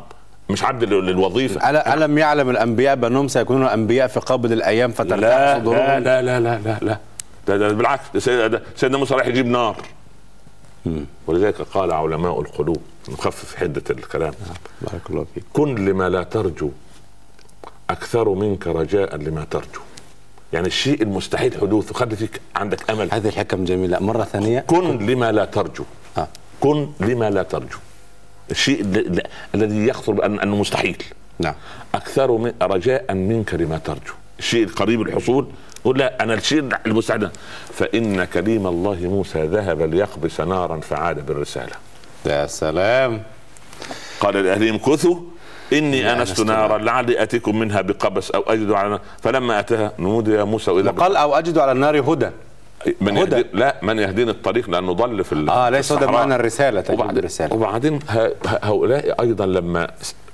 مش عبد لل- للوظيفة. ألا- ألم يعلم الأنبياء بأنهم سيكونون أنبياء في قابل الأيام فترتاح لا صدورهم؟ لا لا لا لا لا. لا ده, ده بالعكس سيدنا موسى رايح يجيب نار. ولذلك قال علماء القلوب نخفف حدة الكلام. بارك الله فيك. كن لما لا ترجو أكثر منك رجاء لما ترجو. يعني الشيء المستحيل حدوثه. خلي فيك عندك أمل. هذه الحكم جميلة. مرة ثانية. كن لما لا ترجو. آه. كن لما لا ترجو. الشيء ال- ال- الذي يخطر أنه مستحيل. نعم. أكثر من رجاء منك لما ترجو. الشيء القريب الحصول قل لا أنا الشيء المستعد فإن كليم الله موسى ذهب ليقبس نارا فعاد بالرسالة يا سلام قال لاهلهم كثوا إني أنست نارا. لعلي أتيكم منها بقبس أو أجد على نار فلما أتاها نودي يا موسى واذا وقال أو أجد على النار هدى من هدى. لا من يهديني الطريق لأنه ضل في في ليس هدى. بمعنى الرسالة تجد وبعدين الرسالة وبعدين هؤلاء أيضا لما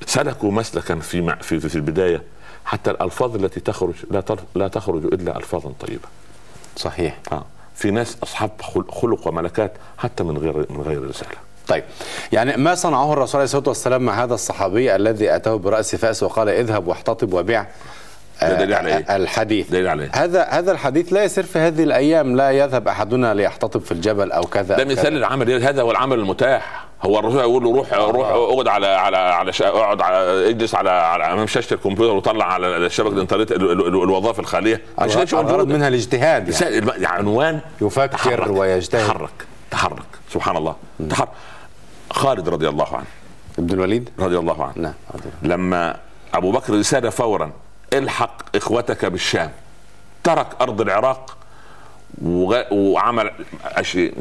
سلكوا مسلكا في في في البداية حتى الألفاظ التي تخرج لا لا تخرج إلا الفاظا طيبة صحيح آه. في ناس أصحاب خل- خلق وملكات حتى من غير من غير رسالة طيب يعني ما صنعه الرسول عليه الصلاة والسلام مع هذا الصحابي الذي أتاه برأس فأس وقال اذهب واحتطب وبيع ده دليل على إيه؟ الحديث دليل على إيه؟ هذا هذا الحديث لا يصير في هذه الأيام لا يذهب أحدنا ليحتطب في الجبل أو كذا ده أو. مثال العمل هذا هو العمل المتاح هو الرسول يقول له روح روح اقعد على على على اقعد على اجلس على على امام شاشه الكمبيوتر وطلع على شبكه الانترنت ال- ال- ال- الوظائف الخاليه. مش الغرض. منها الاجتهاد يعني. يعني عنوان يفكر تحرك. ويجتهد. تحرك. تحرك. سبحان الله. تحرك خالد رضي الله عنه. ابن الوليد؟ رضي الله عنه. نعم. لما أبو بكر رساله فورا الحق إخوتك بالشام. ترك أرض العراق وعمل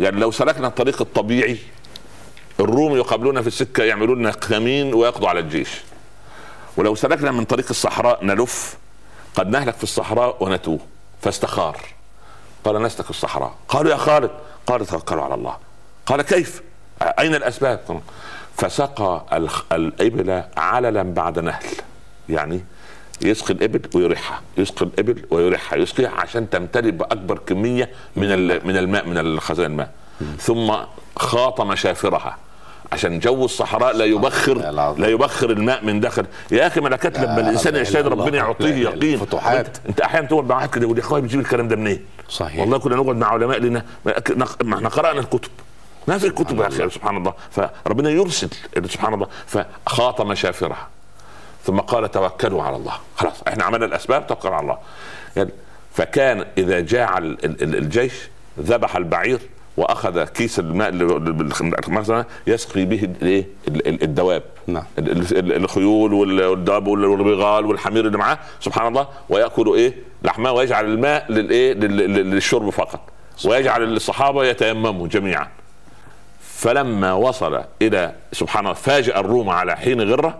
قال لو سلكنا الطريق الطبيعي الروم يقابلونا في السكة يعملون لنا كمين ويقضوا على الجيش. ولو سلكنا من طريق الصحراء نلف قد نهلك في الصحراء ونتوه. فاستخار. قال نسلك الصحراء. قالوا يا خالد قال توكلوا على الله. قال كيف؟ أين الأسباب؟ فسقى الإبل عللا بعد نهل. يعني يسقي الإبل ويريحها. يسقي الإبل ويريحها. يسقيها عشان تمتلئ بأكبر كمية من من الماء من الخزان الماء. ثم خاط مشافرها عشان جو الصحراء لا يبخر. لا يبخر الماء من داخل يا أخي ملكات لما الإنسان لا يجتهد ربنا. يعطيه يقين فتوحات. أنت, أحيانا تقعد مع واحد كده يقول يا أخويا بتجيب الكلام ده منين؟ صحيح. والله كنا نقعد مع علماء لنا ما إحنا قرأنا الكتب ما في كتب يا أخي سبحان الله فربنا يرسل سبحان الله فخاط مشافرها ثم قال توكلوا على الله خلاص إحنا عملنا الأسباب توكلوا على الله يعني فكان إذا جاع ال- ال- ال- الجيش ذبح البعير وأخذ كيس الماء مثلا يسقي به الايه ال- ال- الدواب. نعم. ال- ال- ال- الخيول وال- والدواب وال- والبغال والحمير اللي معاه سبحان الله ويأكل إيه؟ لحمه ويجعل الماء للايه لل- لل- للشرب فقط. ويجعل الصحابة يتيمموا جميعا. فلما وصل إلى سبحان الله فاجأ الروم على حين غرة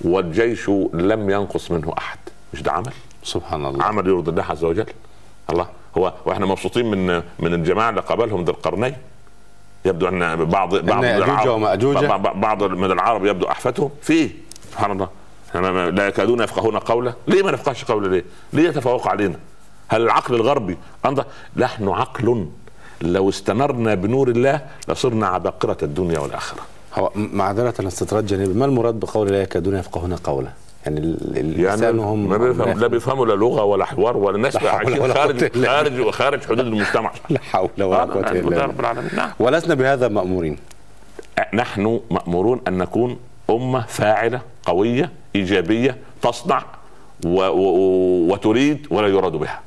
والجيش لم ينقص منه أحد. مش ده عمل؟ سبحان الله. عمل يرضي الله عز وجل. الله. هو وإحنا مبسوطين من من الجماعة اللي قابلهم ذي القرنين. يبدو أن بعض بعض يأجوج العرب. بعض- من العرب يبدو احفتهم في سبحان الله. إحنا ما- لا يكادون يفقهون قولا ليه ما نفقهش قولا ليه؟ ليه يتفوقوا علينا؟ هل العقل الغربي أنظر نحن عقل. لو استنرنا بنور الله لصرنا عباقرة الدنيا والآخرة. هو م- معذرة الاستطراد جانبي ما المراد بقول لا يكادون يفقهون قولا يعني ال- ال- يعني لسانهم ما بيفهم لا بيفهموا لا لغة ولا حوار ولا ناس عايشين خارج خارج خارج حدود المجتمع. لا حول ولا آه، إلا رب بالله. نعم. ولسنا بهذا مأمورين. نحن مأمورون أن نكون أمة فاعلة قوية إيجابية تصنع و و وتريد ولا يراد بها.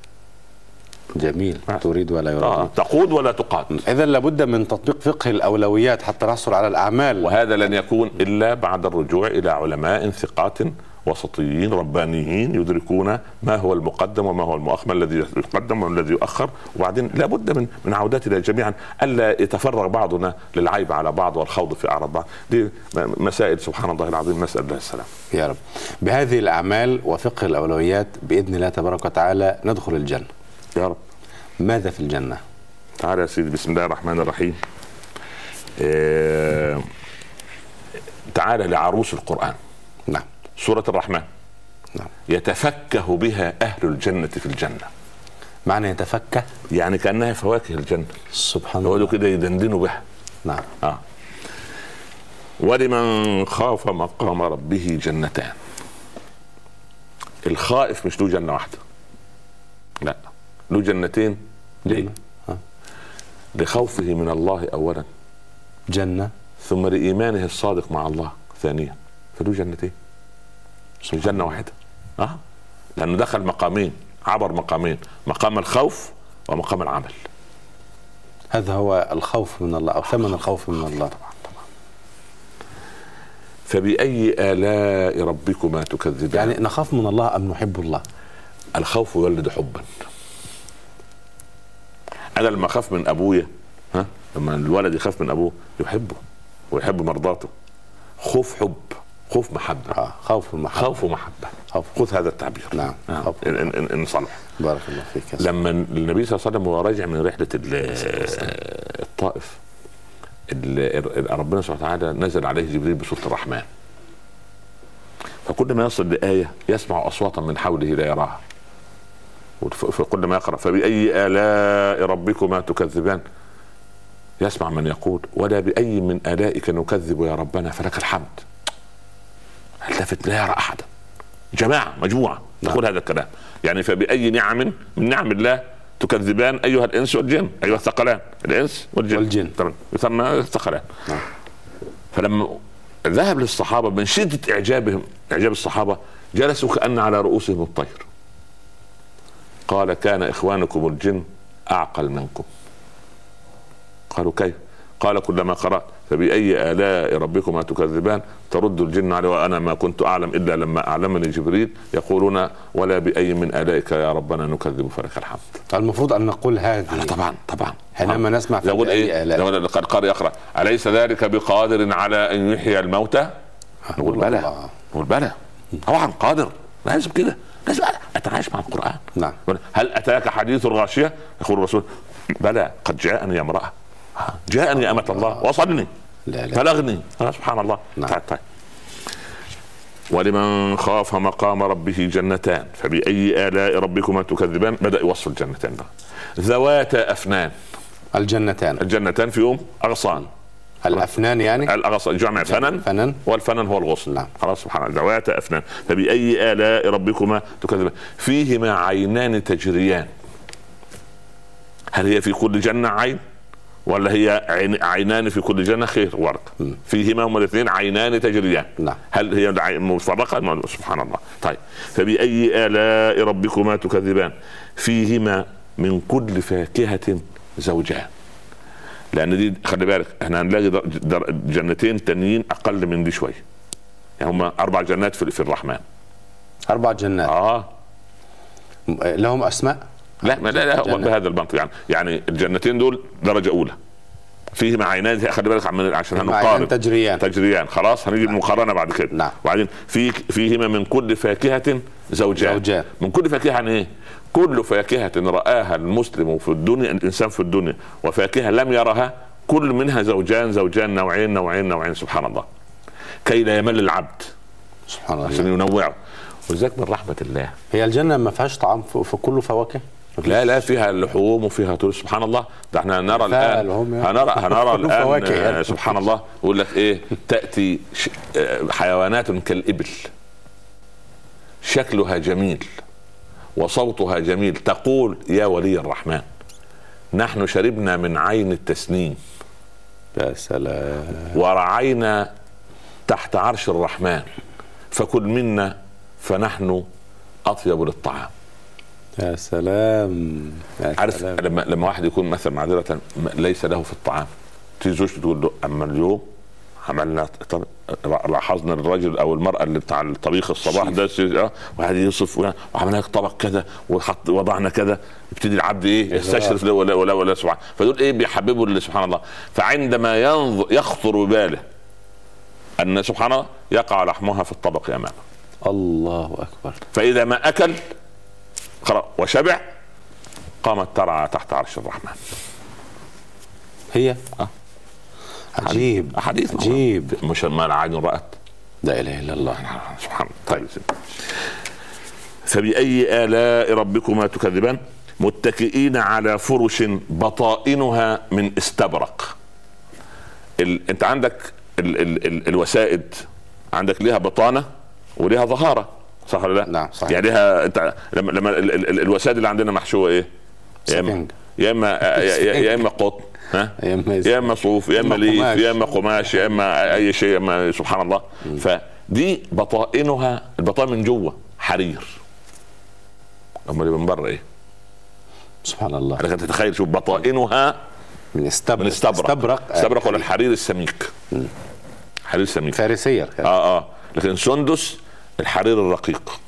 جميل. تريد ولا آه. يراد تقود ولا تقاد. إذا لابد من تطبيق فقه الأولويات حتى نحصل على الأعمال. وهذا لن يكون إلا بعد الرجوع إلى علماء ثقات وسطيين ربانيين يدركون ما هو المقدم وما هو المؤخر ما الذي يقدم وما الذي يؤخر. وبعدين لابد من من عودتنا جميعا ألا يتفرغ بعضنا للعيب على بعض والخوض في أعراض بعض. دي مسائل سبحان الله العظيم نسال الله السلام. يا رب. بهذه الأعمال وفقه الأولويات بإذن الله تبارك وتعالى ندخل الجنة. يا رب. ماذا في الجنة؟ تعالى يا سيدي بسم الله الرحمن الرحيم. آه، تعالى لعروس القرآن. سورة الرحمن. نعم. يتفكه بها أهل الجنة في الجنة. معنى يتفكه؟ يعني كأنها فواكه الجنة. سبحان يقعدوا الله. كده يدندنوا بها. نعم. آه. ولمن خاف مقام ربه جنتان. الخائف مش له جنة واحدة. لا. له جنتين. ليه؟ آه. لخوفه من الله أولا. جنة. ثم لإيمانه الصادق مع الله ثانيا. فله جنتين. مش جنة واحدة. آه؟ لأنه دخل مقامين عبر مقامين مقام الخوف ومقام العمل. هذا هو الخوف من الله أو ثمن الخوف من الله. فبأي آلاء ربكما تكذبان؟ يعني نخاف من الله أم نحب الله؟ الخوف يولد حبا. أنا لما أخاف من أبويا ها؟ لما الولد يخاف من أبوه يحبه ويحب مرضاته. خوف حب. خوف محبة آه خوف المحبة خوف ومحبه خوف. خذ هذا التعبير نعم. آه. خوف. إن إن إن صلح بارك الله فيك يا سيدي. لما النبي صلى الله عليه وسلم وهو راجع من رحلة ال- الطائف ال- ربنا سبحانه وتعالى نزل عليه جبريل بسوره الرحمن فكل ما يصل لآية يسمع أصواتا من حوله لا يراها وف- فكل ما يقرأ فبأي آلاء ربكما تكذبان يسمع من يقول ولا بأي من آلائك نكذب يا ربنا فلك الحمد ألتفت لا يرى أحدا. جماعة مجموعة تقول هذا الكلام. يعني فبأي نعم من نعم الله تكذبان أيها الإنس والجن أيها الثقلان. الإنس والجن. والجن. يسمى الثقلان. فلما ذهب للصحابة من شدة إعجابهم إعجاب الصحابة جلسوا كأن على رؤوسهم الطير. قال كان إخوانكم الجن أعقل منكم. قالوا كيف؟ قال كلما قرأت فبأي آلاء ربكما تكذبان؟ ترد الجن عليه وأنا ما كنت أعلم إلا لما أعلمني جبريل. يقولون ولا بأي من آلائك يا ربنا نكذب فلك الحمد. المفروض أن نقول هذه. لا طبعا طبعا. حينما نسمع في يقول إيه؟ آلاء. لو القارئ يقرأ. أليس ذلك بقادر على أن يحيي الموتى؟ نقول بلى. نقول بلى. طبعا قادر. لازم كده. لازم اتعايش مع القرآن. نعم. هل أتاك حديث الغاشية؟ يقول الرسول بلى. قد جاءني امرأة. جاءني أمة الله. وصلني. لا لا. بلغني. آه سبحان الله. نعم. طيب طيب. ولمن خاف مقام ربه جنتان فبأي آلاء ربكما تكذبان؟ بدأ يوصف الجنتين بقى. ذواتا أفنان. الجنتان. الجنتان فيهم أغصان. الأفنان يعني؟ الأغصان جمع فنن. فنن. والفنن هو الغصن. نعم. خلاص سبحان الله. ذوات أفنان. فبأي آلاء ربكما تكذبان؟ فيهما عينان تجريان. هل هي في كل جنة عين؟ ولا هي عين عينان في كل جنة؟ خير ورد فيهما هما الاثنين عينان تجريان. نعم. هل هي العين مفرقة سبحان الله. طيب. فبأي آلاء ربكما تكذبان؟ فيهما من كل فاكهة زوجان. لأن دي خلي بالك إحنا هنلاقي جنتين تانيين أقل من دي شوية. يعني هم أربع جنات في, الرحمن. أربع جنات. آه. لهم أسماء؟ لا ما لا لا هو. بهذا المنطق. يعني يعني الجنتين دول درجة أولى. فيهما عينان خلي بالك عم- عشان هنقارن. تجريان. تجريان. خلاص هنيجي المقارنه بعد كده. نعم. وبعدين في فيهما من كل فاكهة زوجان. زوجان. من كل فاكهة يعني إيه؟ كل فاكهة رآها المسلم في الدنيا الإنسان في الدنيا وفاكهة لم يرها كل منها زوجان زوجان نوعين نوعين نوعين سبحان الله. كي لا يمل العبد. سبحان عشان الله ينوعه. ولذلك من رحمة الله. هي الجنة ما فيهاش طعام ف- فكله فواكه؟ لا لا فيها لحوم وفيها طول سبحان الله. ده إحنا هنرى الآن. يعني. هنرى هنرى الآن فواكه آه، يعني. سبحان الله. يقول لك إيه؟ تأتي آه، حيوانات كالإبل. شكلها جميل وصوتها جميل. تقول يا ولي الرحمن نحن شربنا من عين التسنيم. يا سلام. ورعينا تحت عرش الرحمن. فكل منا فنحن أطيب للطعام. يا سلام يا عارف سلام. لما لما واحد يكون مثلا معذرة ليس له في الطعام. تيجي زوجته تقول له أما اليوم عملنا لاحظنا الرجل أو المرأة اللي بتاع الطبيخ الصباح ده آه وقعد يوصف وعملنا لك طبق كذا وحط وضعنا كذا يبتدي العبد إيه يستشرف له ولا ولا ولا سبحان فدول إيه بيحببوا اللي سبحان الله. فعندما ينظر يخطر بباله أن سبحان الله يقع لحمها في الطبق امامه الله أكبر. فإذا ما أكل قرأ وشبع. قامت ترعى تحت عرش الرحمن. هي؟ آه. عجيب. حديث. عجيب. مش ما عين رأت؟ لا إله إلا الله. سبحان الله. طيب. فبأي آلاء ربكما تكذبان؟ متكئين على فرش بطائنها من استبرق. ال... أنت عندك ال... ال... ال... الوسائد. عندك ليها بطانة وليها ظهارة. صح ولا لا؟ نعم، صحيح. يعني ليها أنت لما لما ال... ال... ال... الوسائد اللي عندنا محشوة إيه؟ يا اما سفنج. يا اما يا- إما قطن ها يا إما صوف يا إما إما ليف. يا إما قماش يا إما أي شيء يا إما سبحان الله فدي بطائنها البطائن من جوة حرير امال من بره إيه؟ سبحان الله لكن تتخيل شوف بطائنها من استبرق من استبرق استبرق آه، استبرق ولا الحرير السميك حرير سميك فارسية الكلام. آه آه لكن سندس الحرير الرقيق.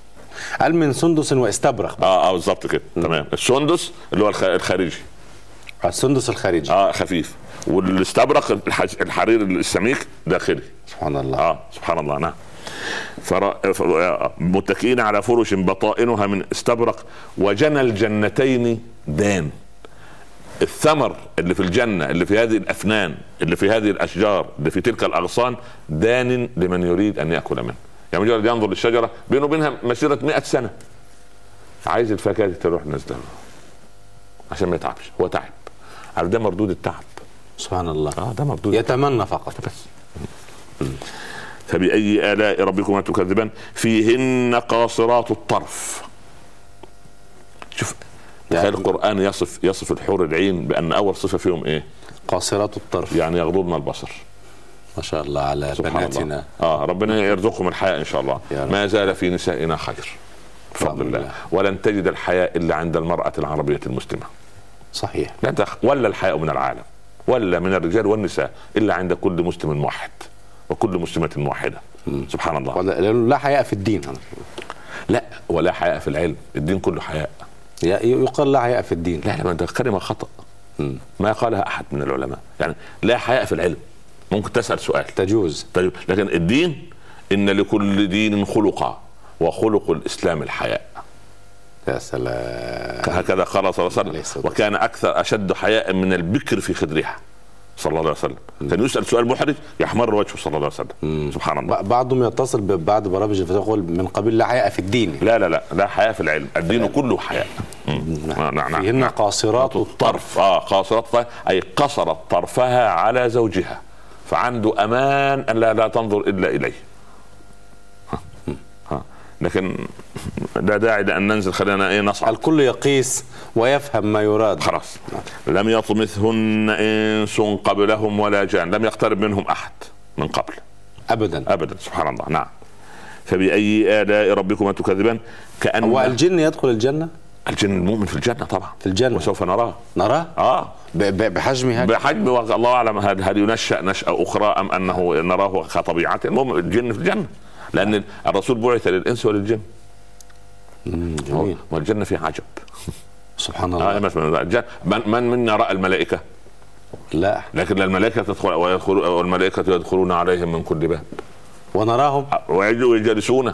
قال من سندس واستبرق آه آه بالظبط كده. تمام. السندس اللي هو الخ- الخارجي. السندس الخارجي. آه خفيف. والاستبرق الح- الحرير السميك داخلي. سبحان الله. آه سبحان الله نعم. فر... ف- آه، متكئين على فرش بطائنها من استبرق وجنى الجنتين دان. الثمر اللي في الجنة اللي في هذه الأفنان اللي في هذه الأشجار اللي في تلك الأغصان دان لمن يريد أن يأكل منه. يعني مجرد ينظر للشجرة بينه وبينها مسيرة مئة سنة. عايز الفاكهة دي تروح نازلة له. عشان ما يتعبش. هو تعب. عارف ده مردود التعب. سبحان الله. آه ده مردود يتمنى فقط. بس. فبأي آلاء ربكما تكذبان؟ فيهن قاصرات الطرف. شوف تخيل يعني- القرآن يصف يصف الحور العين بأن أول صفة فيهم إيه؟ قاصرات الطرف. يعني يغضضن البصر. ما شاء الله على بناتنا الله. آه ربنا يرزقهم الحياة إن شاء الله. ما زال في نسائنا خير. بفضل الله. الله. ولن تجد الحياء إلا عند المرأة العربية المسلمة. صحيح. لا تخ... ولا الحياء من العالم ولا من الرجال والنساء إلا عند كل مسلم موحد وكل مسلمة موحدة. سبحان الله. ولا لا حياء في الدين. لا ولا حياء في العلم. الدين كله حياء. يقال لا حياء في الدين. لا لا ده كلمه خطا ما قالها أحد من العلماء. يعني لا حياء في العلم. ممكن تسأل سؤال. تجوز. طيب لكن الدين إن لكل دين خلقا وخلق الإسلام الحياء. يا سلام. هكذا قال صلى الله عليه وسلم. وكان أكثر أشد حياء من البكر في خدرها. صلى الله عليه وسلم. كان يسأل سؤال محرج يحمر وجهه صلى الله عليه وسلم. سبحان الله. بعضهم يتصل ببعض برامج الفتاة يقول من قبيل لا حياء في الدين. لا لا لا لا حياء في العلم. الدين كله حياء. مم. نعم. نعم فيهن قاصرات الطرف. آه قاصرات أي قصرت طرفها على زوجها. فعنده أمان أن لا, لا تنظر إلا إليه. لكن لا داعي لأن ننزل خلينا إيه نصعد. الكل يقيس ويفهم ما يراد. خلاص. لم يطمثهن إنس قبلهم ولا جان. لم يقترب منهم أحد من قبل. ابدا. ابدا سبحان الله. نعم. فبأي آلاء ربكما تكذبان؟ كأن هو الجن يدخل الجنة؟ الجن المؤمن في الجنة طبعا. في الجنة. وسوف نراه. نراه؟ آه. ب- ب- بحجمها بحجم الله أعلم هل, هل ينشأ نشأة أخرى أم أنه نراه كطبيعته المهم الجن في الجنة. لأن الرسول بعث للإنس وللجن جميل. والجنه فيها عجب. سبحان آه الله. الجنة- من, من منا رأى الملائكة؟ لا. لكن الملائكة تدخل ويدخل والملائكة يدخلون عليهم من كل باب. ونراهم؟ ويجلسون.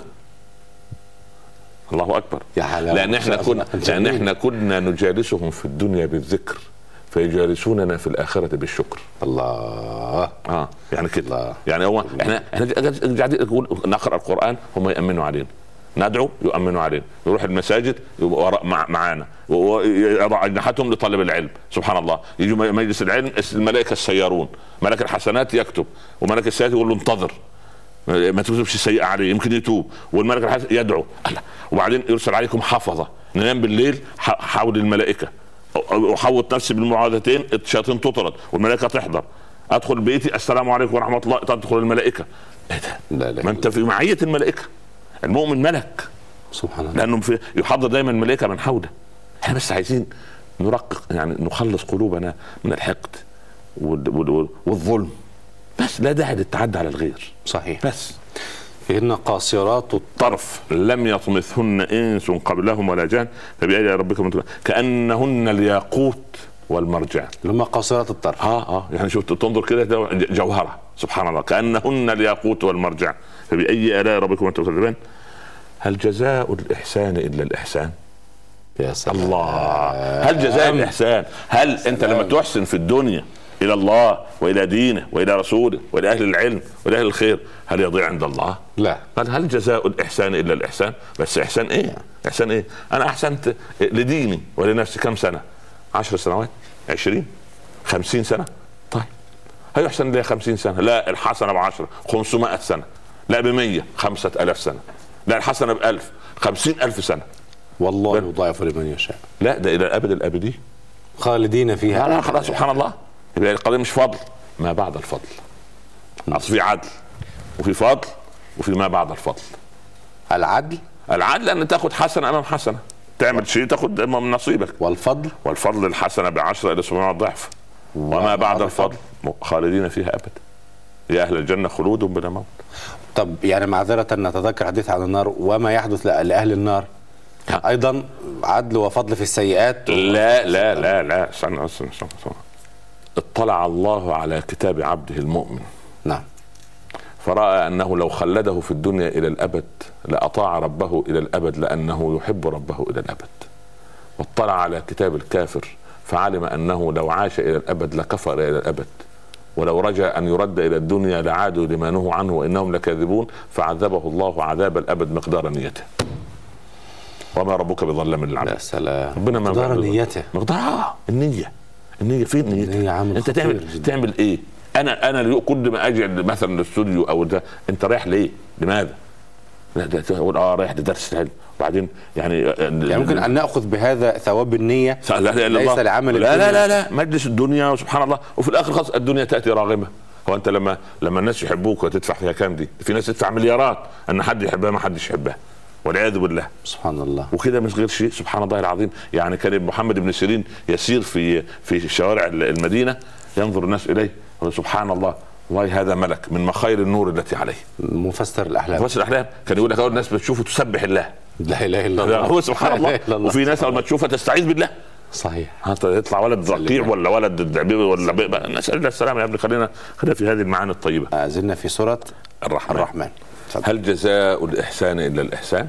الله أكبر. يا حلاوة لأن إحنا. كنا لأن. إحنا كنا نجالسهم في الدنيا بالذكر فيجالسوننا في الآخرة بالشكر. الله. آه يعني كده. الله. يعني هو إحنا إحنا قاعدين نقول نقرأ القرآن هم يامنوا علينا. ندعو يؤمنوا علينا. نروح المساجد معانا. ويضع أجنحتهم لطالب العلم. سبحان الله. يجوا مجلس العلم الملائكة السيارون. ملك الحسنات يكتب وملك السيئات يقول له انتظر. ما تكتبش السيئه عليه يمكن يتوب والملك الحسن يدعو. وبعدين يرسل عليكم حفظة. ننام بالليل حول الملائكة. أحوط نفسي بالمعاذتين الشياطين تطرد والملائكة تحضر. أدخل بيتي السلام عليكم ورحمة الله تدخل الملائكة. إيه ده؟ لا لا ما أنت في معية الملائكة. المؤمن ملك. سبحان الله. لأنه في يحضر دايما الملائكة من حوله. إحنا بس عايزين نرقق يعني نخلص قلوبنا من الحقد وال- وال- والظلم. بس لا داعي للتعدي على الغير. صحيح. بس. فيهن قاصرات الط- طرف لم يطمثهن إنس قبلهم ولا جان فبأي ربكم؟ كأنهن الياقوت والمرجان. هم قاصرات الطرف. آه آه يعني شفت تنظر كده ده جوهرة. سبحان الله. كأنهن الياقوت والمرجان. فبأي آلاء ربكم تكذبان؟ هل جزاء الإحسان إلا الإحسان؟ يا سلام. الله. هل جزاء الإحسان؟ هل أنت لما تحسن في الدنيا إلى الله وإلى دينه وإلى رسوله وإلى أهل العلم وإلى أهل الخير. هل يضيع عند الله؟ لا. قال هل جزاء الإحسان إلا الإحسان؟ بس إحسان إيه؟ إحسان إيه؟ أنا أحسنت لديني ولنفسي كم سنة؟ عشر سنوات؟ عشرين؟ خمسين سنة؟ طيب. هيحسن لي خمسين سنة؟ لا الحسنة بعشرة خمسمائة سنة. لا بمية خمسة ألاف سنة. لا الحسنة بألف خمسين ألف سنة. والله يضاعف لمن يشاء. لا ده إلى الأبد الأبدي. خالدين لا فيها لا خلاص سبحان الله. يبقى القضية مش فضل ما بعد الفضل. أصل في عدل وفي فضل وفي ما بعد الفضل. العدل؟ العدل أن تاخد حسنة أمام حسنة. تعمل شيء تاخد من نصيبك. والفضل؟ والفضل الحسنة بعشرة إلى 700 ضعف. وما بعد الفضل؟ خالدين فيها أبدا. يا أهل الجنة خلود بلا موت. طب يعني معذرة نتذكر حديث عن النار وما يحدث لأهل النار. ها. أيضا عدل وفضل في السيئات لا لا لا لا. استنى استنى استنى. اطلع الله على كتاب عبده المؤمن. نعم. فرأى أنه لو خلده في الدنيا إلى الأبد لأطاع ربه إلى الأبد لأنه يحب ربه إلى الأبد. واطلع على كتاب الكافر فعلم أنه لو عاش إلى الأبد لكفر إلى الأبد. ولو رجا أن يرد إلى الدنيا لعادوا لما نهوا عنه وإنهم لكاذبون فعذبه الله عذاب الأبد مقدار نيته. وما ربك بظلام يا للعبد سلام. ربنا ما مقدار نيته. مقدار آه النية. النية فين نيتك؟ أنت تعمل جدا. تعمل إيه؟ أنا أنا كل ما أجي مثلا الاستوديو أو ده أنت رايح ليه؟ لماذا؟ لا ده تقول آه رايح لدرس العلم وبعدين يعني يعني ممكن أن نأخذ بهذا ثواب النية لا لا لا ليس. لعمل لا لا. لا لا مجلس الدنيا وسبحان الله وفي الآخر خلاص الدنيا تأتي راغمة هو أنت لما لما الناس يحبوك وتدفع فيها كام دي؟ في ناس تدفع مليارات أن حد يحبها ما حدش يحبها والعياذ بالله. سبحان الله وكده مش غير شيء سبحان الله العظيم. يعني كان محمد بن سيرين يسير في في شوارع المدينة ينظر الناس إليه سبحان الله والله هذا ملك من مخايل النور التي عليه. مفسر الأحلام. بس الأحلام. كان يقول لك أول الناس بتشوفه تسبح الله. لا إله إلا الله. هو سبحان الله. وفي ناس أول ما تشوفها تستعيذ بالله. صحيح. حتى يطلع ولد رقيع ولا ولد الدعبيب ولا نسأل الله السلامة يا ابني خلينا خلينا في هذه المعاني الطيبة. زلنا في سورة الرحمن, الرحمن. تفضل. هل جزاء الإحسان إلا الإحسان؟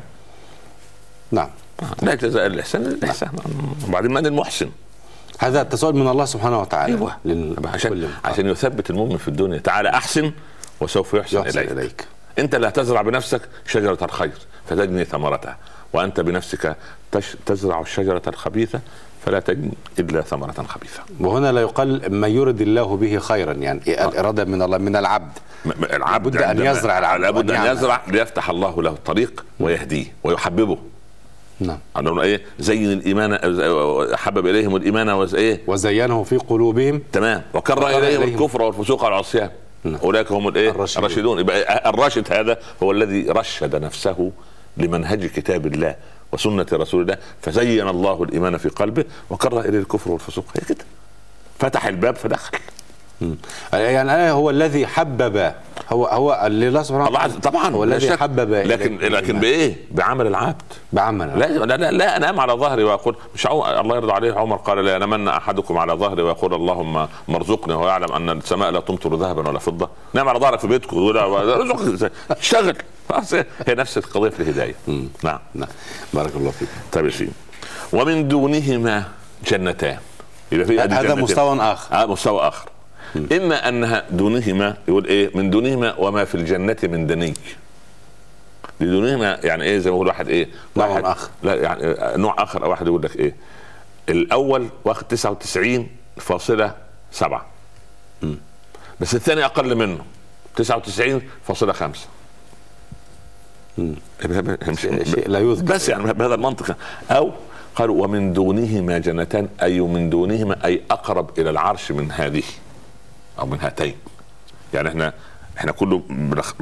نعم لا جزاء الإحسان إلا الإحسان وبعدين من المحسن؟ هذا التساؤل من الله سبحانه وتعالى أيوه لل- عشان عشان يثبت المؤمن في الدنيا تعالى أحسن وسوف يحسن, يحسن إليك. إليك أنت لا تزرع بنفسك شجرة الخير فتجني ثمرتها وأنت بنفسك تش تزرع الشجره الخبيثة فلا تجني إلا ثمرة خبيثة. وهنا لا يقال ما يرد الله به خيرا يعني الإرادة من الله من العبد. العبد لابد أن يزرع العبد. لابد وأن أن يعمل. يزرع ليفتح الله له الطريق ويهديه ويحببه. نعم. أنه إيه؟ زين الإيمان حبب إليهم الإيمان وز إيه؟ وزينه في قلوبهم. تمام. وكره وكره إليهم إليهم. الكفر والفسوق والعصيان نعم. أولئك هم الإيه؟ الراشدون. الراشدون. يبقى الراشد هذا هو الذي رشد نفسه لمنهج كتاب الله. وسنة رسول الله فزين الله الإيمان في قلبه وكره إليه الكفر والفسوق هي كده فتح الباب فدخل. يعني أنا هو الذي حبب هو هو اللي الله سبحانه الله عز طبعا هو الذي. حبب لكن لكن الإيمان. بإيه؟ بعمل العبد بعمل لا لا لا, لا أنام على ظهري وأقول مش عو... الله يرضى عليه عمر قال لا ينامن أحدكم على ظهري ويقول اللهم مرزقني وهو يعلم أن السماء لا تمطر ذهبا ولا فضة نام على ظهرك في بيتك ارزقك اشتغل هي نفس القضية في الهداية. نعم نعم. بارك الله فيك. طيب يا سيدي ومن دونهما جنتان. يبقى في هذا. مستوى آخر. آه مستوى آخر. إما أنها دونهما يقول إيه؟ من دونهما وما في الجنة من دني. لدونهما يعني إيه؟ زي ما يقول واحد إيه؟ نوع واحد آخر. لا يعني آه، نوع آخر. أو واحد يقول لك إيه؟ الأول واخد 99 فاصلة سبعة. بس الثاني أقل منه. 99 فاصلة خمسة. شيء لا يذكر بس يعني بهذا المنطق. أو قالوا ومن دونهما جنتان أي من دونهما أي أقرب إلى العرش من هذه أو من هاتين. يعني إحنا إحنا كله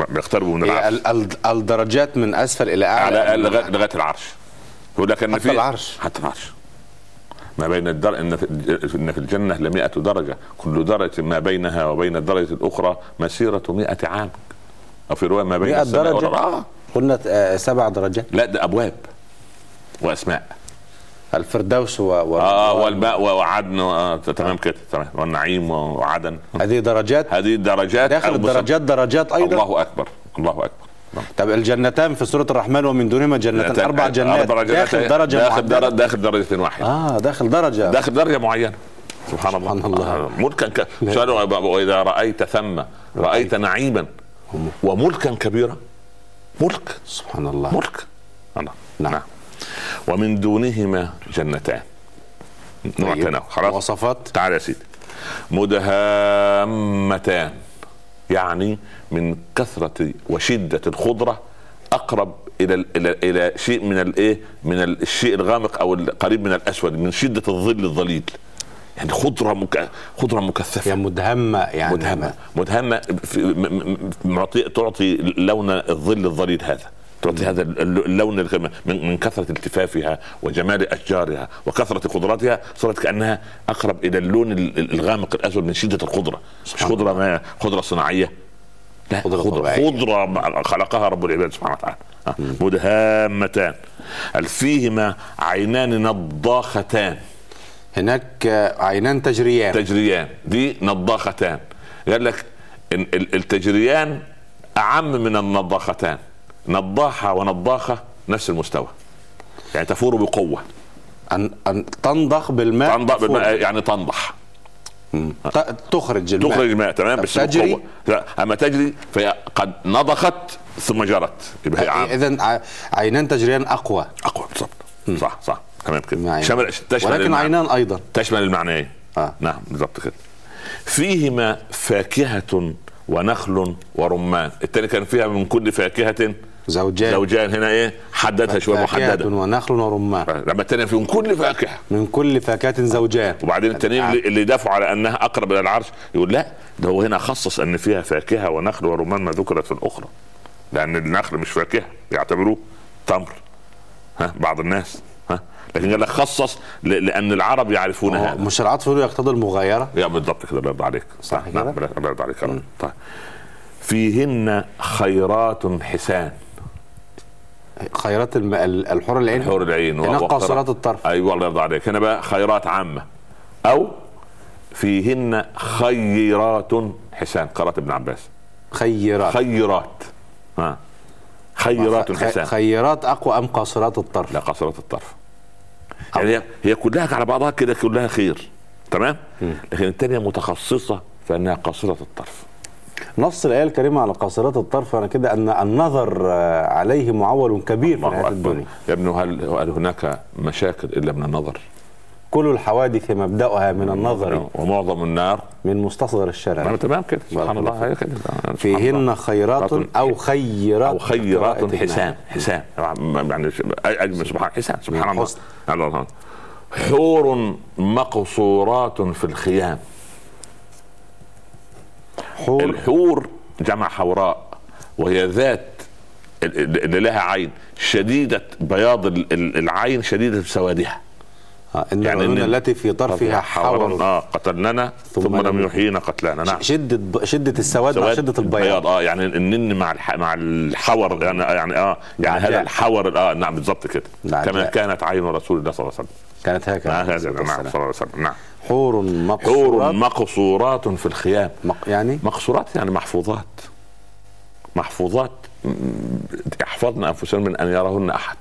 بنقترب من العرش. ال- ال- الدرجات من أسفل إلى أعلى. لغايه العرش. يقول لك ان حتى في العرش. حتى العرش. ما بين الدر... إن في الجنة ل 100 درجة. كل درجة ما بينها وبين الدرجة الأخرى مسيرة 100 عام. أو في رواية ما بين 100 السماء درجة؟ والأرض. آه. قلنا آه، سبع درجات. لا ده أبواب وأسماء. الفردوس و... و... آه والماء وعدن آه تمام كده تمام. والنعيم وعدن. هذه درجات؟ هذه الدرجات داخل الدرجات درجات أيضا؟ الله أكبر الله أكبر. نعم. طب الجنتان في سورة الرحمن ومن دونهما جنتان أربع جنات. أربع جنات. داخل درجة داخل. درجة داخل درجة واحدة. آه داخل درجة. داخل درجة معينة. سبحان الله. سبحان الله. آه، ملكا ك... وإذا رأيت ثم رأيت نعيما وملكا كبيرا. ملك. سبحان الله. ملك. الله. نعم. نعم. ومن دونهما جنتان. نوع طيب. تناول خلاص. مواصفات. تعال يا سيدي. مدهامتان. يعني من كثرة وشدة الخضرة أقرب إلى إلى إلى شيء من الإيه؟ من الشيء الغامق أو القريب من الأسود من شدة الظل الظليل. يعني خضرة مك... خضرة مكثفة. هي مدهمة يعني. مدهمة. مدهمة في- م- م- معطي تعطي لون الظل الظليل هذا. تعطي هذا الل- اللون من من كثرة التفافها وجمال أشجارها وكثرة خضراتها صارت كأنها أقرب إلى اللون ال- ال- الغامق الأسود من شدة الخضرة. مش خضرة ما خضرة صناعية. لا خضرة خضرة. خضرة خلقها رب العباد سبحانه وتعالى. مدهامتان. فيهما عينان نضاختان؟ هناك عينان تجريان. تجريان. دي نضاختان قال لك التجريان أعم من النضاختان نضاحه ونضاخه نفس المستوى. يعني تفور بقوة. ان أن تنضخ بالماء تفور. بالماء يعني تنضح. تخرج الماء. تخرج الماء تمام بس تجري؟ أما تجري فهي قد نضخت ثم جرت. يبقى هي اذا عينان تجريان أقوى. أقوى بالضبط. صح صح. تمام كده. معين. شمل تشمل ولكن المعنى. عينان أيضا. تشمل المعنيين آه. نعم بالضبط كده. فيهما فاكهة ونخل ورمان. التاني كان فيها من كل فاكهة زوجان. زوجان. هنا إيه؟ حددها شوية فاكهة محددة. ونخل ورمان. لما التانية فيهم كل فاكهة. من كل فاكهة زوجان. وبعدين التانيين اللي, اللي دافعوا على أنها أقرب إلى العرش يقول لا ده هو هنا خصص أن فيها فاكهة ونخل ورمان ما ذكرت في الأخرى. لأن النخل مش فاكهة يعتبروه تمر. ها بعض الناس. لكن قال لك خصص لأن العرب يعرفون هذا مش العطف هنا يقتضي المغايرة؟ يا بالضبط كده الله يرضى عليك. صح. نعم كده؟ الله يرضى عليك. طيب. فيهن خيرات حسان. خيرات الم... الحور العين؟ حور العين هنا و- قاصرات الطرف. أيوه الله يرضى عليك. هنا بقى خيرات عامة. أو فيهن خيرات حسان قرأت ابن عباس. خيرات. خيرات. ها. خيرات حسان. خيرات أقوى أم قاصرات الطرف؟ لا قاصرات الطرف. يعني هي كلها على بعضها كده كلها خير. تمام؟ لكن الثانية متخصصة فإنها قاصرة الطرف. نص الآية الكريمة على قاصرات الطرف أنا كده أن النظر آه، عليه معول كبير في أكبر. الدنيا. يا ابني هل هل هناك مشاكل إلا من النظر؟ كل الحوادث مبدأها من النظر ومعظم النار. من مستصغر الشرع. تمام كده. سبحان الله الله. هي كده. سبحان فيهن. خيرات أو خيرات أو خيرات حسان. حسان. يعني أجمل سبحان حسان. سبحان الله. الله. حور مقصورات في الخيام. حور. الحور جمع حوراء وهي ذات اللي لها عين. شديدة بياض ال- ال- العين شديدة سوادها. آه، إن يعني العيون إن- التي في طرفها حور آه قتلننا ثم ثم, لم يحيينا قتلانا. نعم. شدة شدة السواد مع شدة البياض. آه يعني النن مع الح... مع الحور يعني يعني آه يعني. هذا الحور آه نعم بالضبط كده. العجاء. كما كانت عين رسول الله صلى الله عليه وسلم. كانت هكذا. آه نعم. صلى الله عليه وسلم. نعم. حور حور مقصورات مقصورات في الخيام. مق- يعني؟ مقصورات يعني محفوظات. محفوظات. يحفظن انفسهن من أن يرهن أحد.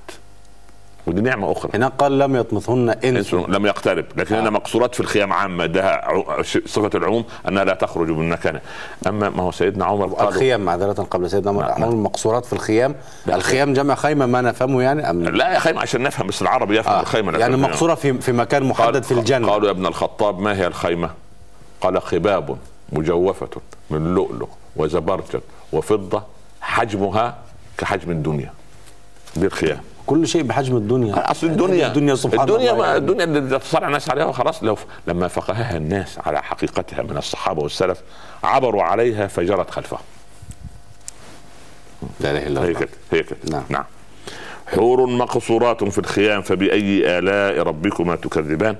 ودي نعمة أخرى. هناك قال لم يطمثهن إنس. لم يقترب لكن آه. هنا مقصورات في الخيام عامة ده صفة العموم أنها لا تخرج من مكانها أما ما هو سيدنا عمر قال الخيام معذرة قبل سيدنا عمر. نعم. أحيانا المقصورات في الخيام. الخيام جمع خيمة ما نفهمه يعني أم؟ لا يا خيمة عشان نفهم بس العربي يفهم آه. الخيمة. يعني مقصورة في في مكان محدد في الجنة. قالوا يا ابن الخطاب ما هي الخيمة؟ قال خباب مجوفة من لؤلؤ وزبرجد وفضة حجمها كحجم الدنيا. دي الخيام. كل شيء بحجم الدنيا. أصل الدنيا الدنيا سبحان الدنيا الله ما يعني. الدنيا اللي تصارع الناس عليها خلاص لو لما فقهها الناس على حقيقتها من الصحابة والسلف عبروا عليها فجرت خلفهم لا إله إلا هي الله كده هي كده. نعم. نعم. حور مقصورات في الخيام فبأي آلاء ربكما تكذبان؟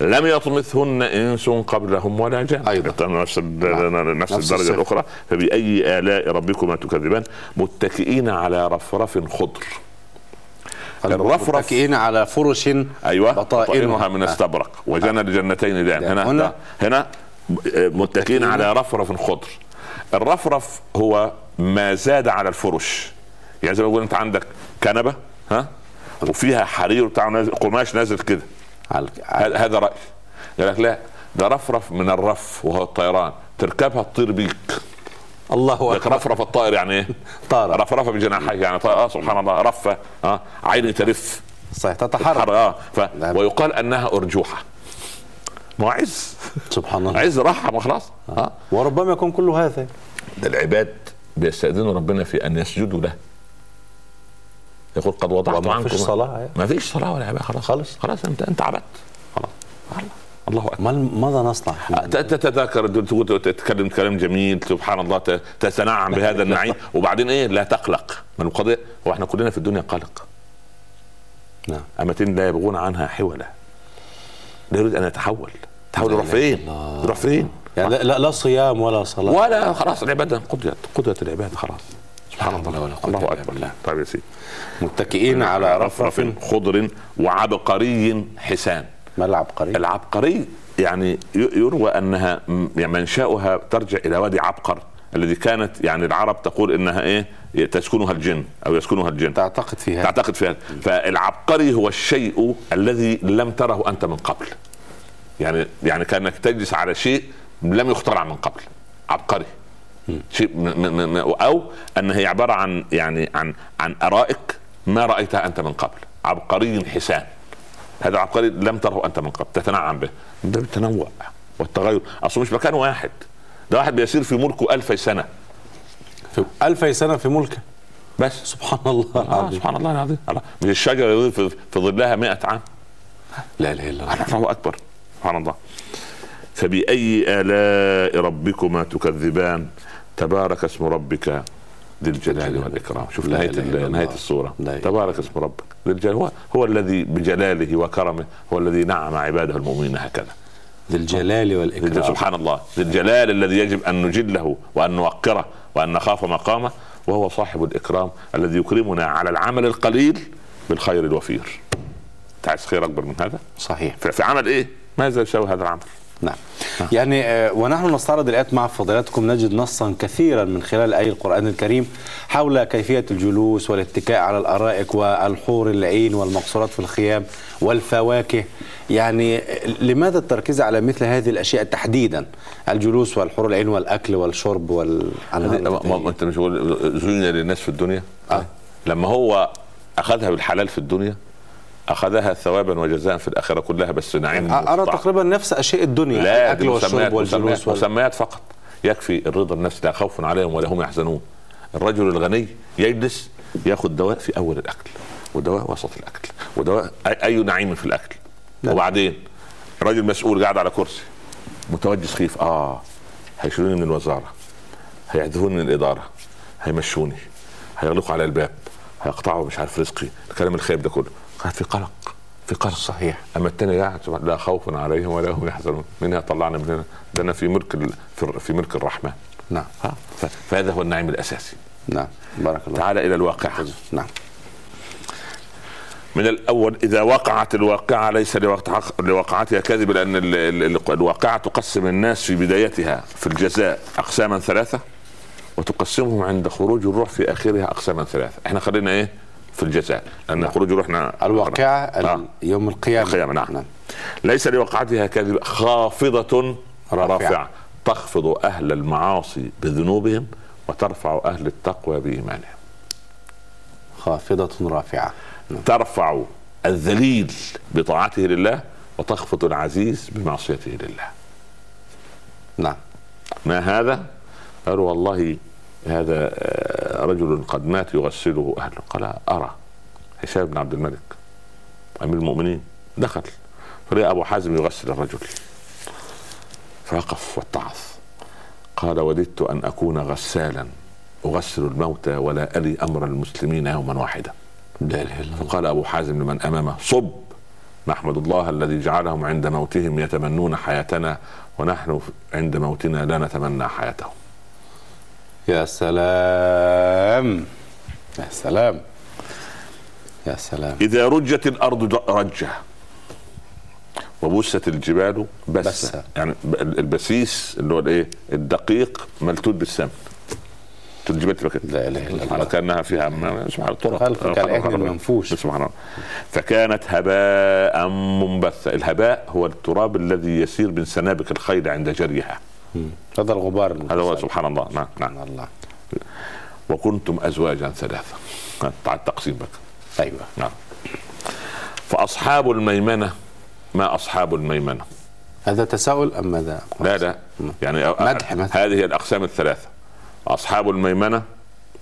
لم يطمثهن إنس قبلهم ولا جان. أيضا. نفس ال- نعم. نفس نفس الدرجة. الأخرى. فبأي آلاء ربكما تكذبان؟ متكئين على رفرف خضر. الرفرف. متكئين على فرش أيوه بطائنها من استبرق. وجنى الجنتين دان. هنا هنا- هنا متكئين على رفرف خضر. الرفرف هو ما زاد على الفرش. يعني زي ما أنت عندك كنبة ها؟ وفيها حرير بتاع نازل قماش نازل كده. هذا هذا رأي. قال لك لا ده رفرف من الرف وهو الطيران. تركبها تطير بيك. الله أكبر. رفرف الطائر يعني إيه؟ طار. رفرفه بجناحيه يعني طائر. آه سبحان الله. رفه آه عيني ترف صحيح. تتحرك. آه ف... نعم. ويقال أنها أرجوحة. ما عز. سبحان الله. عز راحة ما خلاص. آه. وربما يكون كل هذا. ده العباد بيستأذنوا ربنا في أن يسجدوا له. يقول قد وضعت عنكم فيش صلاة. يعني. ما فيش صلاة ولا عبادة. خلاص. خالص. خلاص انت أنت عبدت. خلاص. الله الله أكبر. ما ماذا نصنع؟ ت- تتذاكر تتكلم كلام جميل سبحان الله تتنعم بهذا النعيم. وبعدين إيه؟ لا تقلق. ما القضية هو إحنا كلنا في الدنيا قلق. نعم. أمتين لا يبغون عنها حولا لا يريد أن يتحول. تحول يروح فين؟ الله. يروح فين؟ يعني لا, لا, لا صيام ولا صلاة. ولا خلاص العبادة قضيت. قضيت العبادة خلاص. سبحان الله. ولا الله أكبر. بالله. طيب يا سيدي. متكئين على رفرف. خضر وعبقري حسان. ما العبقري العبقري يعني يروى أنها يعني منشأها ترجع إلى وادي عبقر الذي كانت يعني العرب تقول إنها إيه تسكنها الجن أو يسكنها الجن. تعتقد في هذا تعتقد في هذا فالعبقري هو الشيء الذي لم تره أنت من قبل. يعني يعني كأنك تجلس على شيء لم يخترع من قبل. عبقري. شيء أو أن هي عبارة عن يعني عن عن أرائك ما رأيتها أنت من قبل. عبقري حسان. هذا عبقري لم تره أنت من قبل تتنعم به. ده التنوع والتغير. اصله مش مكان واحد. ده واحد بيسير في ملكه ألف سنة. في ألفي سنة في ملكه. بس. سبحان الله آه العظيم. سبحان الله العظيم. الله. مش الشجرة يظل في في ظلها 100 عام. لا إله إلا الله. الله أكبر. سبحان الله. فبأي آلاء ربكما تكذبان؟ تبارك اسم ربك ذي الجلال والإكرام. شوف نهاية نهاية إله تبارك اسم ربك. ذي الجلال هو, هو الذي بجلاله وكرمه هو الذي نعم عباده المؤمنين هكذا. ذي الجلال والإكرام. سبحان الله. ذي الجلال الذي يجب أن نجله وأن نوقره وأن نخاف مقامه وهو صاحب الإكرام الذي يكرمنا على العمل القليل بالخير الوفير. تعس خير أكبر من هذا؟ صحيح. في في عمل إيه؟ ماذا يساوي هذا العمل. نعم. يعني آه، ونحن نستعرض الآيات مع فضيلتكم. نجد نصا كثيرا من خلال آي القرآن الكريم حول كيفية الجلوس والاتكاء على الأرائك والحور العين والمقصورات في الخيام والفواكه. يعني لماذا التركيز على مثل هذه الأشياء تحديدا؟ الجلوس والحور العين والأكل والشرب وال ما أنت مش زين للناس في الدنيا؟ آه. لما هو أخذها بالحلال في الدنيا أخذها ثوابا وجزاء في الآخرة كلها بس نعيم أرى مقطع. تقريبا نفس أشياء الدنيا لا الأكل دي والشرب مسميات والجلوس مسميات, فقط يكفي الرضا النفسي لا خوف عليهم ولا هم يحزنون الرجل الغني يجلس يأخذ دواء في أول الأكل ودواء وسط الأكل ودواء أي- أي نعيم في الأكل نعم. وبعدين رجل مسؤول قاعد على كرسي متوجه خيف آه هيشيلوني من الوزارة هيحذفوني من الإدارة هيمشوني هيغلقوا على الباب هيقطعوا مش عارف رزقي الكلام الخايب ده كله قاعد في قلق في قلق. صحيح. أما الثاني سبحان- لا خوف عليهم ولا هم يحزنون. من يطلعنا من هنا ده أنا في ملك ال- في في ملك الرحمن. نعم. ها؟ فهذا هو النعيم الأساسي. نعم. بارك الله تعال إلى الواقعة. نعم. من الأول إذا وقعت الواقعة ليس لوقع- لوقعتها كذب لأن ال- ال- ال- الواقعة تقسم الناس في بدايتها في الجزاء أقساما ثلاثة وتقسمهم عند خروج الروح في آخرها أقساما ثلاثة. إحنا خلينا إيه؟ في الجزاء لأن الخروج رحنا الواقعة آه. يوم القيامة القيامة نعم. ليس لوقعتها كاذبة خافضة رافعة. رافعة تخفض أهل المعاصي بذنوبهم وترفع أهل التقوى بإيمانهم خافضة رافعة نعم. ترفع الذليل بطاعته لله وتخفض العزيز بمعصيته لله نعم ما هذا؟ قالوا والله هذا آه، رجل قد مات يغسله أهله قال أرى. هشام بن عبد الملك أمير المؤمنين دخل. فلقى أبو حازم يغسل الرجل. فوقف واتعظ. قال وددت أن أكون غسالا. أغسل الموتى ولا ألي أمر المسلمين يوما واحدا. لا إله إلا فقال أبو حازم لمن أمامه صب! نحمد الله الذي جعلهم عند موتهم يتمنون حياتنا ونحن عند موتنا لا نتمنى حياتهم. يا سلام. يا سلام. يا سلام. إذا رجت الأرض رجة وبست الجبال بسة بسة. يعني البسيس اللي هو الإيه؟ الدقيق ملتوت بالسمن. الجبال تبقى لا إله إلا الله. كأنها فيها سبحان الله. طرق المنفوش. سبحان الله. فكانت هباء منبثة. الهباء هو التراب الذي يسير من سنابك الخيل عند جريها. هذا الغبار هذا هو سبحان الله. نعم نعم. سبحان الله. وكنتم ازواجا ثلاثة. تعال التقسيم بقى. أيوه. نعم. فأصحاب الميمنة ما أصحاب الميمنة؟ هذا تساؤل أم ماذا؟ لا لا. يعني مدح مثلا. هذه الأقسام الثلاثة. أصحاب الميمنة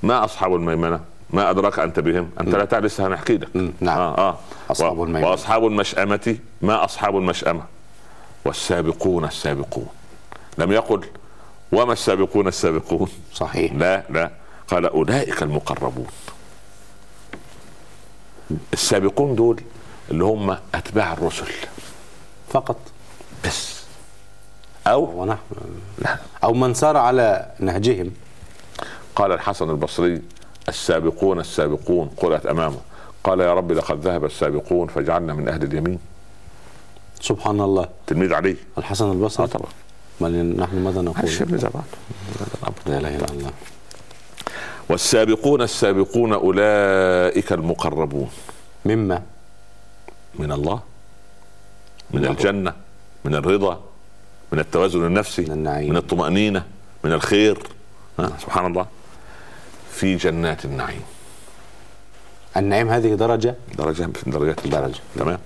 ما أصحاب الميمنة؟ ما أدراك أنت بهم؟ أنت لا تعرف لسه هنحكي لك. نعم. آه آه. أصحاب و- الميمنة. وأصحاب المشأمة ما أصحاب المشأمة؟ والسابقون السابقون. لم يقل وما السابقون السابقون. صحيح. لا لا. قال أولئك المقربون. السابقون دول اللي هم أتباع الرسل. فقط. بس. أو ونحن. لا. أو من سار على نهجهم. قال الحسن البصري السابقون السابقون قرأت أمامه. قال يا رب لقد ذهب السابقون فاجعلنا من أهل اليمين. سبحان الله. تلميذ علي. الحسن البصري. آه طبعا. بل نحن ماذا نقول؟ ابن زمان لا إله إلا الله والسابقون السابقون أولئك المقربون مما من الله من. الجنة من الرضا من التوازن النفسي من النعيم. من الطمأنينة من الخير ها سبحان الله في جنات النعيم النعيم هذه درجة درجة من درجات. درجة. تمام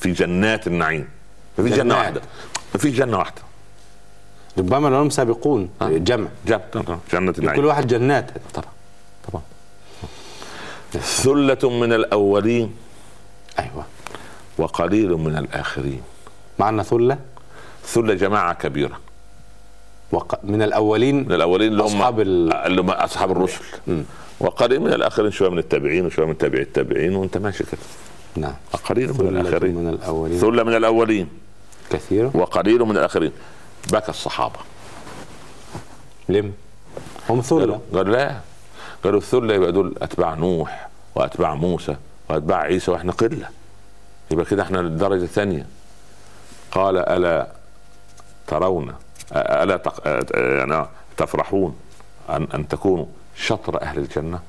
في جنات النعيم ما في جنة. واحدة ما في جنة واحدة ربما لهم سابقون. آه. جمع. جنة جنة كل النعيم واحد جنات. طبعا. طبعا. ثلة من الأولين. أيوه. وقليل من الآخرين. معنا ثلة؟ ثلة جماعة كبيرة. وق... من الأولين من الأولين اللي هم أصحاب ال- اللي هم أصحاب الرسل. وقليل من الآخرين شوية من التابعين وشوية من تابعي التابعين وأنت ماشي كده. نعم. قليل من ثلة الآخرين. من الأولين. ثلة من الأولين. كثير وقليل من الآخرين. بكى الصحابة. لم؟ هم ثله قالوا لا. قالوا الثلة يبقى دول أتباع نوح وأتباع موسى وأتباع عيسى وإحنا قلة. يبقى كده إحنا للدرجة الثانية. قال ألا ترون ألا تق... يعني تفرحون أن أن تكونوا شطر أهل الجنة؟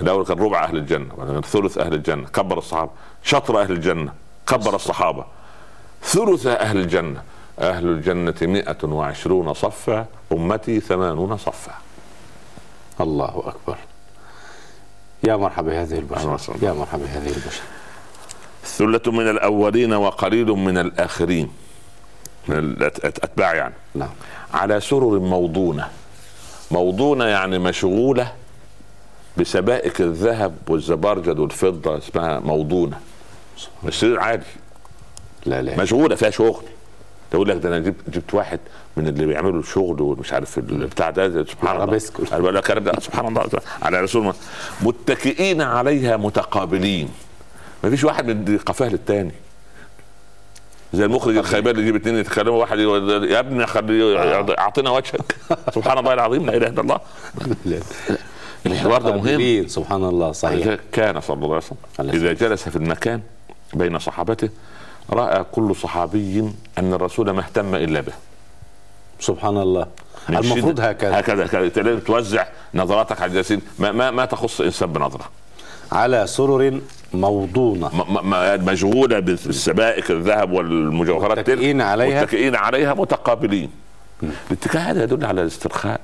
الأول كان ربع أهل الجنة وبعدين ثلث أهل الجنة كبر الصحابة. شطر أهل الجنة كبر الصحابة. ثلث أهل الجنة. أهل الجنة مئة وعشرون صفا أمتي ثمانون صفا. الله أكبر. يا مرحبا بهذه أهلا البشر. يا مرحبا بهذه البشر. ثلة من الأولين وقليل من الآخرين. من الأت- الأتباع يعني. نعم. على سرر موضونة. موضونة يعني مشغولة بسبائك الذهب والزبرجد والفضة اسمها موضونة. مش سرير عادي. لا لا. مشغولة فيها شغل. تقول لك ده أنا جبت جبت واحد من اللي بيعملوا الشغل ومش عارف البتاع ده سبحان الله. أنا الكلام ده سبحان الله. على رسول الله. متكئين عليها متقابلين. ما فيش واحد من قفاه للتاني. زي المخرج الخيبان اللي يجيب اتنين يتكلموا واحد يقول يا ابني خلي أعطينا وجهك. سبحان الله العظيم لا إله إلا الله. الحوار ده مهم. سبحان الله صحيح. كان صلى الله عليه وسلم إذا جلس في المكان بين صحابته رأى كل صحابي أن الرسول ما اهتم إلا به. سبحان الله. المفروض هكذا. هكذا توزع نظراتك على الجالسين ما, ما ما تخص انسان بنظرة. على سرر موضونة. م- م- مشغوله بالسبائك الذهب والمجوهرات متكئين عليها. متكئين عليها متقابلين. الاتكاء هذا يدل على الاسترخاء.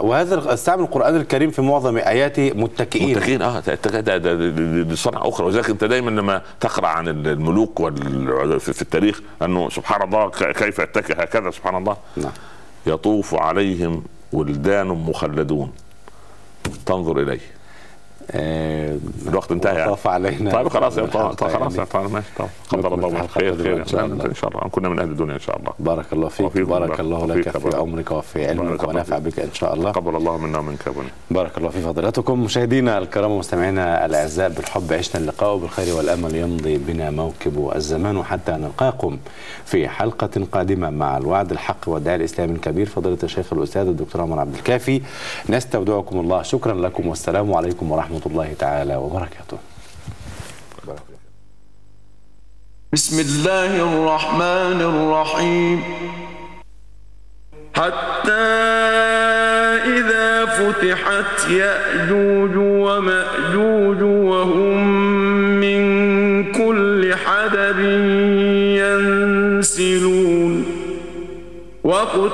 وهذا استعمل القرآن الكريم في معظم آياته متكئين. متكئين آه ده, صنعة أخرى. وذلك أنت دايما لما تقرأ عن الملوك وال في, التاريخ أنه سبحان الله كيف يتكئ هكذا سبحان الله. نعم. يطوف عليهم ولدان مخلدون. تنظر إليه. الوقت انتهى يعني. علينا. طيب خلاص يا طيب خلاص يا يعني. طيب ماشي طيب قدر الله خير خير. إن شاء الله. إن شاء الله. كنا من أهل الدنيا إن شاء الله. بارك الله فيك وفيكم بارك بارك. الله لك وفيك في. عمرك وفي علمك ونفع بك إن شاء الله. قبل الله منا ومنك ابونا بارك الله في فضيلتكم. مشاهدينا الكرام ومستمعينا الأعزاء بالحب عشنا اللقاء بالخير والأمل يمضي بنا موكب الزمان حتى نلقاكم في حلقة قادمة مع الوعد الحق والداعي الإسلامي الكبير فضيلة الشيخ الأستاذ الدكتور عمر عبد الكافي. نستودعكم الله. شكرا لكم والسلام عليكم ورحمة الله تعالى وبركاته. بسم الله الرحمن الرحيم. حتى إذا فتحت يأجوج ومأجوج وهم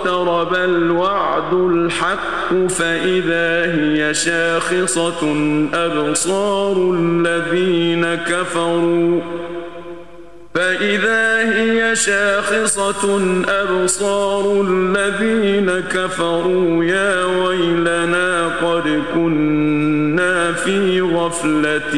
واقترب الوعد الحق فإذا هي شاخصة أبصار الذين كفروا فإذا هي شاخصة أبصار الذين كفروا يا ويلنا قد كنا في غفلة